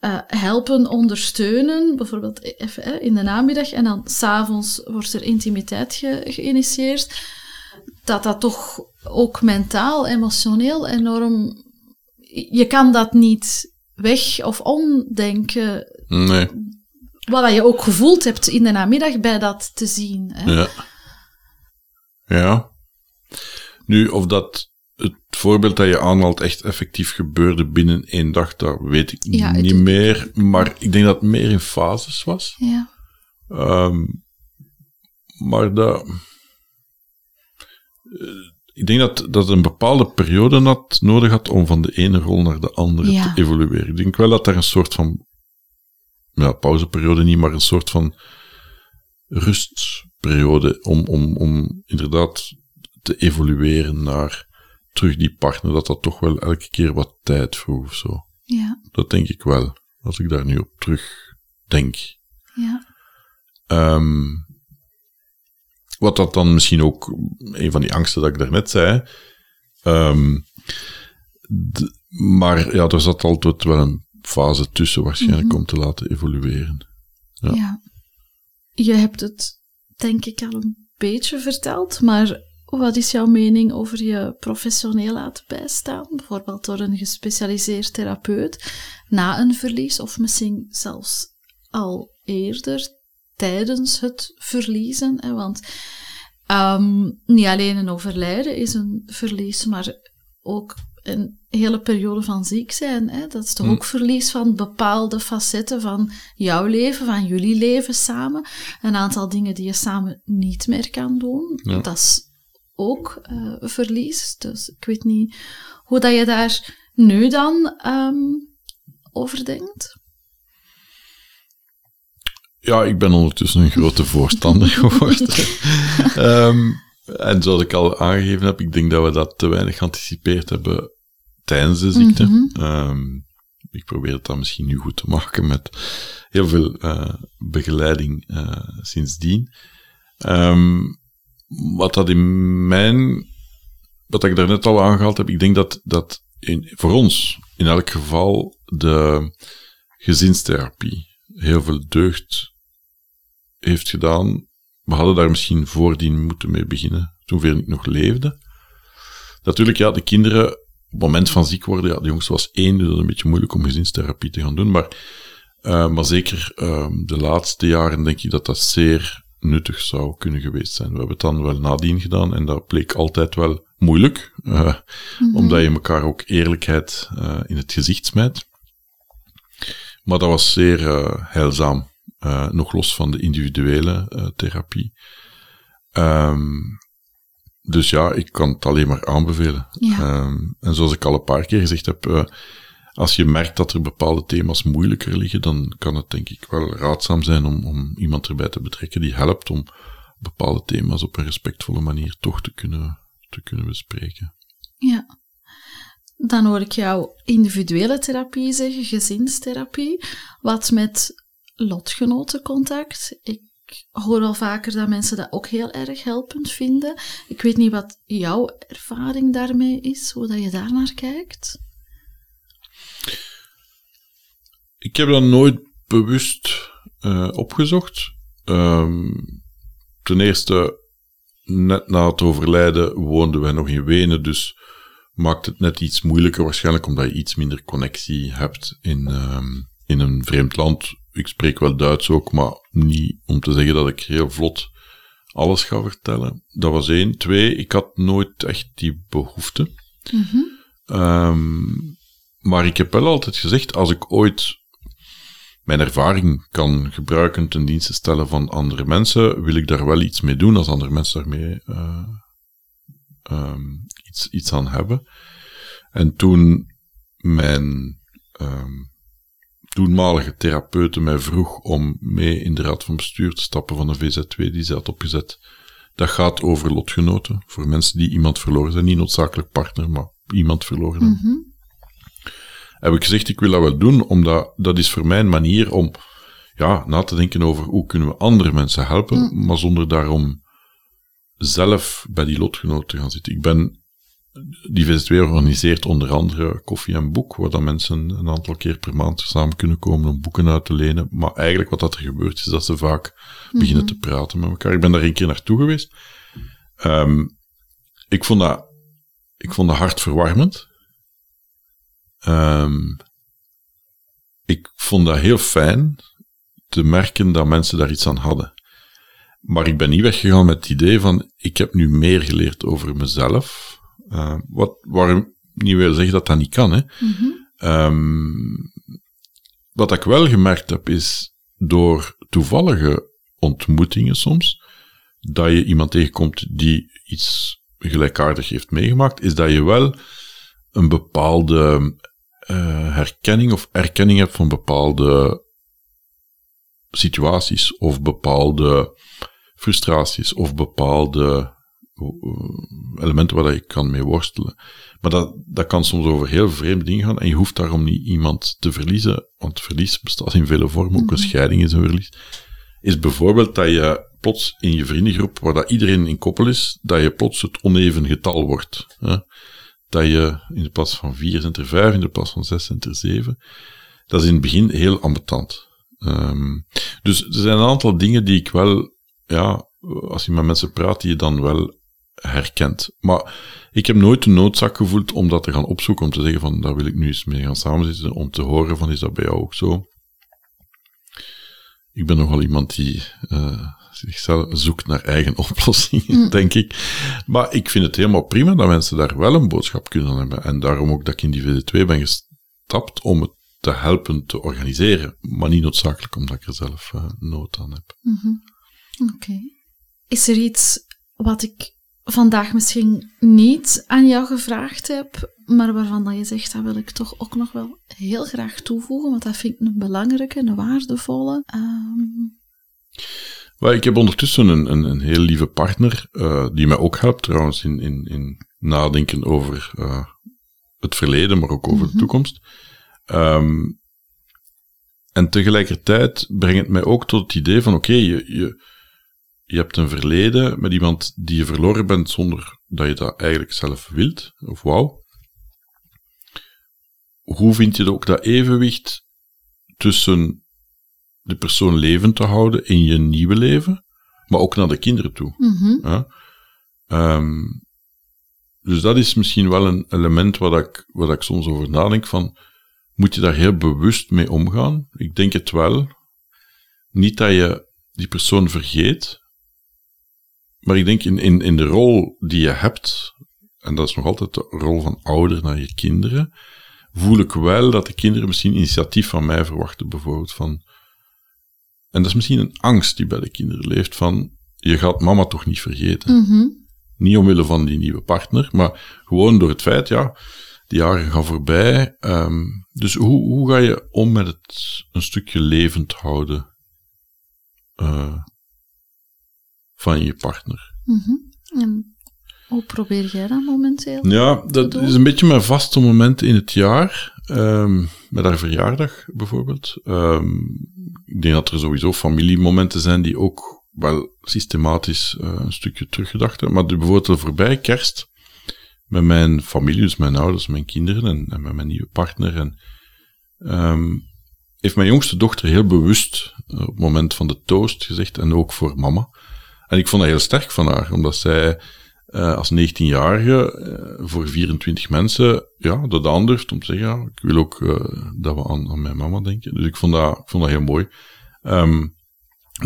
uh, helpen, ondersteunen, bijvoorbeeld even hè, in de namiddag, en dan s'avonds wordt er intimiteit ge geïnitieerd, dat dat toch ook mentaal, emotioneel enorm... Je kan dat niet weg of omdenken. Nee. Wat je ook gevoeld hebt in de namiddag bij dat te zien. Hè. Ja. Ja. Nu, of dat het voorbeeld dat je aanhaalt echt effectief gebeurde binnen één dag, dat weet ik Ja, niet het- meer. Maar ik denk dat het meer in fases was. Ja. Ehm, maar dat. eh, ik denk dat, dat het een bepaalde periode had, nodig had om van de ene rol naar de andere Ja. te evolueren. Ik denk wel dat daar een soort van. Ja, pauzeperiode niet, maar een soort van rustperiode om, om, om inderdaad te evolueren naar terug die partner, dat dat toch wel elke keer wat tijd vroeg of zo. Ja. Dat denk ik wel, als ik daar nu op terug denk. Ja. Ehm, wat dat dan misschien ook, een van die angsten dat ik daarnet zei. ehm, maar ja, er zat altijd wel een fase tussen waarschijnlijk Mhm. om te laten evolueren. Ja. Ja. Je hebt het, denk ik, al een beetje verteld, maar wat is jouw mening over je professioneel laten bijstaan? Bijvoorbeeld door een gespecialiseerd therapeut na een verlies, of misschien zelfs al eerder tijdens het verliezen. Hè? Want ehm, niet alleen een overlijden is een verlies, maar ook een hele periode van ziek zijn. Hè? Dat is toch Hm. ook verlies van bepaalde facetten van jouw leven, van jullie leven samen. Een aantal dingen die je samen niet meer kan doen. Ja. Dat is ook eh, verlies. Dus ik weet niet hoe dat je daar nu dan ehm, over denkt. Ja, ik ben ondertussen een grote voorstander (laughs) geworden. Ehm, en zoals ik al aangegeven heb, ik denk dat we dat te weinig geanticipeerd hebben tijdens de ziekte. Mhm. Ehm, ik probeer het dan misschien nu goed te maken met heel veel eh, begeleiding eh, sindsdien. Ehm, wat dat in mijn, wat ik daarnet al aangehaald heb, ik denk dat, dat in, voor ons in elk geval de gezinstherapie heel veel deugd heeft gedaan. We hadden daar misschien voordien moeten mee beginnen, toen Veronique nog leefde. Natuurlijk, ja, de kinderen, het moment van ziek worden, ja, de jongste was één, dus dat is een beetje moeilijk om gezinstherapie te gaan doen. Maar, eh, maar zeker eh, de laatste jaren denk ik dat dat zeer nuttig zou kunnen geweest zijn. We hebben het dan wel nadien gedaan en dat bleek altijd wel moeilijk, eh, omdat je elkaar ook eerlijkheid eh, in het gezicht smijt. Maar dat was zeer heilzaam, nog los van de individuele therapie. Ehm, dus ja, ik kan het alleen maar aanbevelen. Ja. Ehm, en zoals ik al een paar keer gezegd heb, eh, als je merkt dat er bepaalde thema's moeilijker liggen, dan kan het denk ik wel raadzaam zijn om, om iemand erbij te betrekken die helpt om bepaalde thema's op een respectvolle manier toch te kunnen, te kunnen bespreken. Ja. Dan hoor ik jou individuele therapie zeggen, gezinstherapie. Wat met lotgenotencontact. Ik hoor wel vaker dat mensen dat ook heel erg helpend vinden. Ik weet niet wat jouw ervaring daarmee is, hoe dat je daar naar kijkt. Ik heb dat nooit bewust eh, opgezocht. Ehm, ten eerste, net na het overlijden woonden wij nog in Wenen, dus maakt het net iets moeilijker waarschijnlijk, omdat je iets minder connectie hebt in, ehm, in een vreemd land. Ik spreek wel Duits ook, maar niet om te zeggen dat ik heel vlot alles ga vertellen. Dat was één. Twee, ik had nooit echt die behoefte. Ehm, maar ik heb wel altijd gezegd, als ik ooit mijn ervaring kan gebruiken ten dienste stellen van andere mensen, wil ik daar wel iets mee doen als andere mensen daarmee ehm, iets, iets aan hebben. En toen mijn ehm, toenmalige therapeute mij vroeg om mee in de raad van bestuur te stappen van de VZ2 die ze had opgezet, dat gaat over lotgenoten, voor mensen die iemand verloren zijn, niet noodzakelijk partner, maar iemand verloren hebben. Heb ik gezegd, ik wil dat wel doen, omdat dat is voor mij een manier om ja, na te denken over hoe kunnen we andere mensen helpen, maar zonder daarom zelf bij die lotgenoten te gaan zitten. Ik ben, die VZ2 organiseert onder andere koffie en boek, waar dan mensen een aantal keer per maand samen kunnen komen om boeken uit te lenen. Maar eigenlijk wat dat er gebeurt, is dat ze vaak beginnen te praten met elkaar. Ik ben daar een keer naartoe geweest. Ehm, ik, vond dat, ik vond dat hartverwarmend. Ehm, ik vond dat heel fijn te merken dat mensen daar iets aan hadden. Maar ik ben niet weggegaan met het idee van, ik heb nu meer geleerd over mezelf. Uh, wat, waarom niet wil zeggen dat dat niet kan. Hè. Um, wat ik wel gemerkt heb, is door toevallige ontmoetingen soms, dat je iemand tegenkomt die iets gelijkaardig heeft meegemaakt, is dat je wel een bepaalde uh, herkenning of erkenning hebt van bepaalde situaties of bepaalde frustraties of bepaalde eh, elementen waar je kan mee worstelen. Maar dat, dat kan soms over heel vreemde dingen gaan en je hoeft daarom niet iemand te verliezen, want verlies bestaat in vele vormen, ook een mhm. scheiding is een verlies. Is bijvoorbeeld dat je plots in je vriendengroep, waar dat iedereen in koppel is, dat je plots het oneven getal wordt. Hè? Dat je in de plaats van vier zijn er vijf, in de plaats van zes zijn er zeven. Dat is in het begin heel ambetant. Um, dus er zijn een aantal dingen die ik wel, ja, als je met mensen praat, die je dan wel herkent. Maar ik heb nooit de noodzaak gevoeld om dat te gaan opzoeken, om te zeggen van, daar wil ik nu eens mee gaan samenzitten, om te horen van, is dat bij jou ook zo? Ik ben nogal iemand die uh, zichzelf zoekt naar eigen (laughs) oplossingen, mm. denk ik. Maar ik vind het helemaal prima dat mensen daar wel een boodschap kunnen hebben. En daarom ook dat ik in die VD2 ben gestapt om het te helpen te organiseren, maar niet noodzakelijk omdat ik er zelf uh, nood aan heb. Mm Oké. Is er iets wat ik vandaag misschien niet aan jou gevraagd heb, maar waarvan dat je zegt, dat wil ik toch ook nog wel heel graag toevoegen, want dat vind ik een belangrijke, een waardevolle. Um... ik heb ondertussen een, een, een heel lieve partner, uh, die mij ook helpt trouwens in, in, in nadenken over uh, het verleden, maar ook over de mhm. toekomst. Um, en tegelijkertijd brengt het mij ook tot het idee van, oké, je, je, je hebt een verleden met iemand die je verloren bent zonder dat je dat eigenlijk zelf wilt, of wou. Hoe vind je ook dat evenwicht tussen de persoon levend te houden in je nieuwe leven, maar ook naar de kinderen toe? Mm ja? um, dus dat is misschien wel een element waar ik, waar ik soms over nadenk van, moet je daar heel bewust mee omgaan? Ik denk het wel. Niet dat je die persoon vergeet, maar ik denk in, in, in de rol die je hebt, en dat is nog altijd de rol van ouder naar je kinderen, voel ik wel dat de kinderen misschien initiatief van mij verwachten, bijvoorbeeld van. En dat is misschien een angst die bij de kinderen leeft van, je gaat mama toch niet vergeten. Mhm. Niet omwille van die nieuwe partner, maar gewoon door het feit, ja, die jaren gaan voorbij. Um, dus hoe, hoe ga je om met het een stukje levend houden uh, van je partner? Mm -hmm. En hoe probeer jij dat momenteel? Ja, dat is een beetje mijn vaste moment in het jaar. Um, met haar verjaardag bijvoorbeeld. Um, ik denk dat er sowieso familiemomenten zijn die ook wel systematisch uh, een stukje teruggedacht hebben. Maar bijvoorbeeld voorbij kerst met mijn familie, dus mijn ouders, mijn kinderen en, en met mijn nieuwe partner. En um, heeft mijn jongste dochter heel bewust uh, op het moment van de toast gezegd, en ook voor mama. En ik vond dat heel sterk van haar, omdat zij uh, als 19-jarige uh, voor 24 mensen ja, dat aandurft om te zeggen, ja, ik wil ook dat we aan, aan, mijn mama denken. Dus ik vond dat, ik vond dat heel mooi. Um,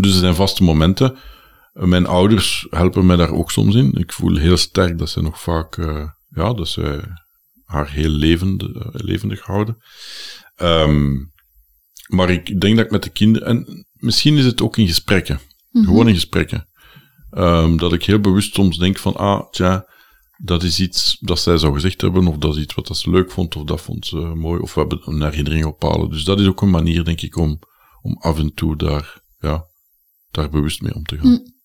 dus er zijn vaste momenten. Mijn ouders helpen mij daar ook soms in. Ik voel heel sterk dat ze nog vaak ja, dat ze haar heel levend, levendig houden. Um, maar ik denk dat ik met de kinderen, en misschien is het ook in gesprekken, mm -hmm. gewoon in gesprekken, um, dat ik heel bewust soms denk van, ah, tja, dat is iets dat zij zou gezegd hebben, of dat is iets wat ze leuk vond, of dat vond ze mooi, of we hebben een herinnering ophalen. Dus dat is ook een manier, denk ik, om, om af en toe daar, ja, daar bewust mee om te gaan. Mm.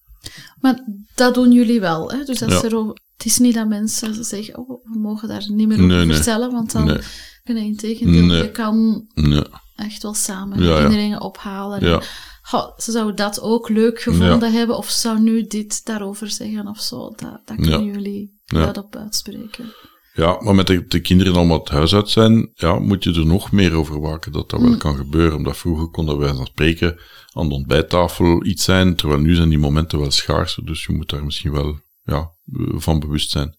Maar dat doen jullie wel, hè? Dus als ja. er het is niet dat mensen zeggen, oh, we mogen daar niet meer over vertellen, want dan nee. kun je in tegendeel, je kan echt wel samen herinneringen ophalen. "Goh, ze zou dat ook leuk gevonden hebben, of ze zou nu dit daarover zeggen of zo. Dat, dat kunnen jullie luid op uitspreken. Ja, maar met de, de kinderen allemaal het huis uit zijn, ja, moet je er nog meer over waken dat dat wel kan gebeuren. Omdat vroeger konden wij van spreken aan de ontbijttafel iets zijn, terwijl nu zijn die momenten wel schaarser. Dus je moet daar misschien wel ja, van bewust zijn.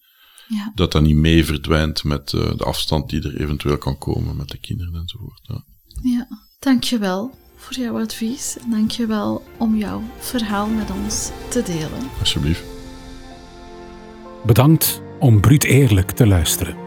Ja. Dat dat niet mee verdwijnt met eh, de afstand die er eventueel kan komen met de kinderen enzovoort. Ja. Ja, dankjewel voor jouw advies. En dankjewel om jouw verhaal met ons te delen. Alsjeblieft. Bedankt om Bruut Eerlijk te luisteren.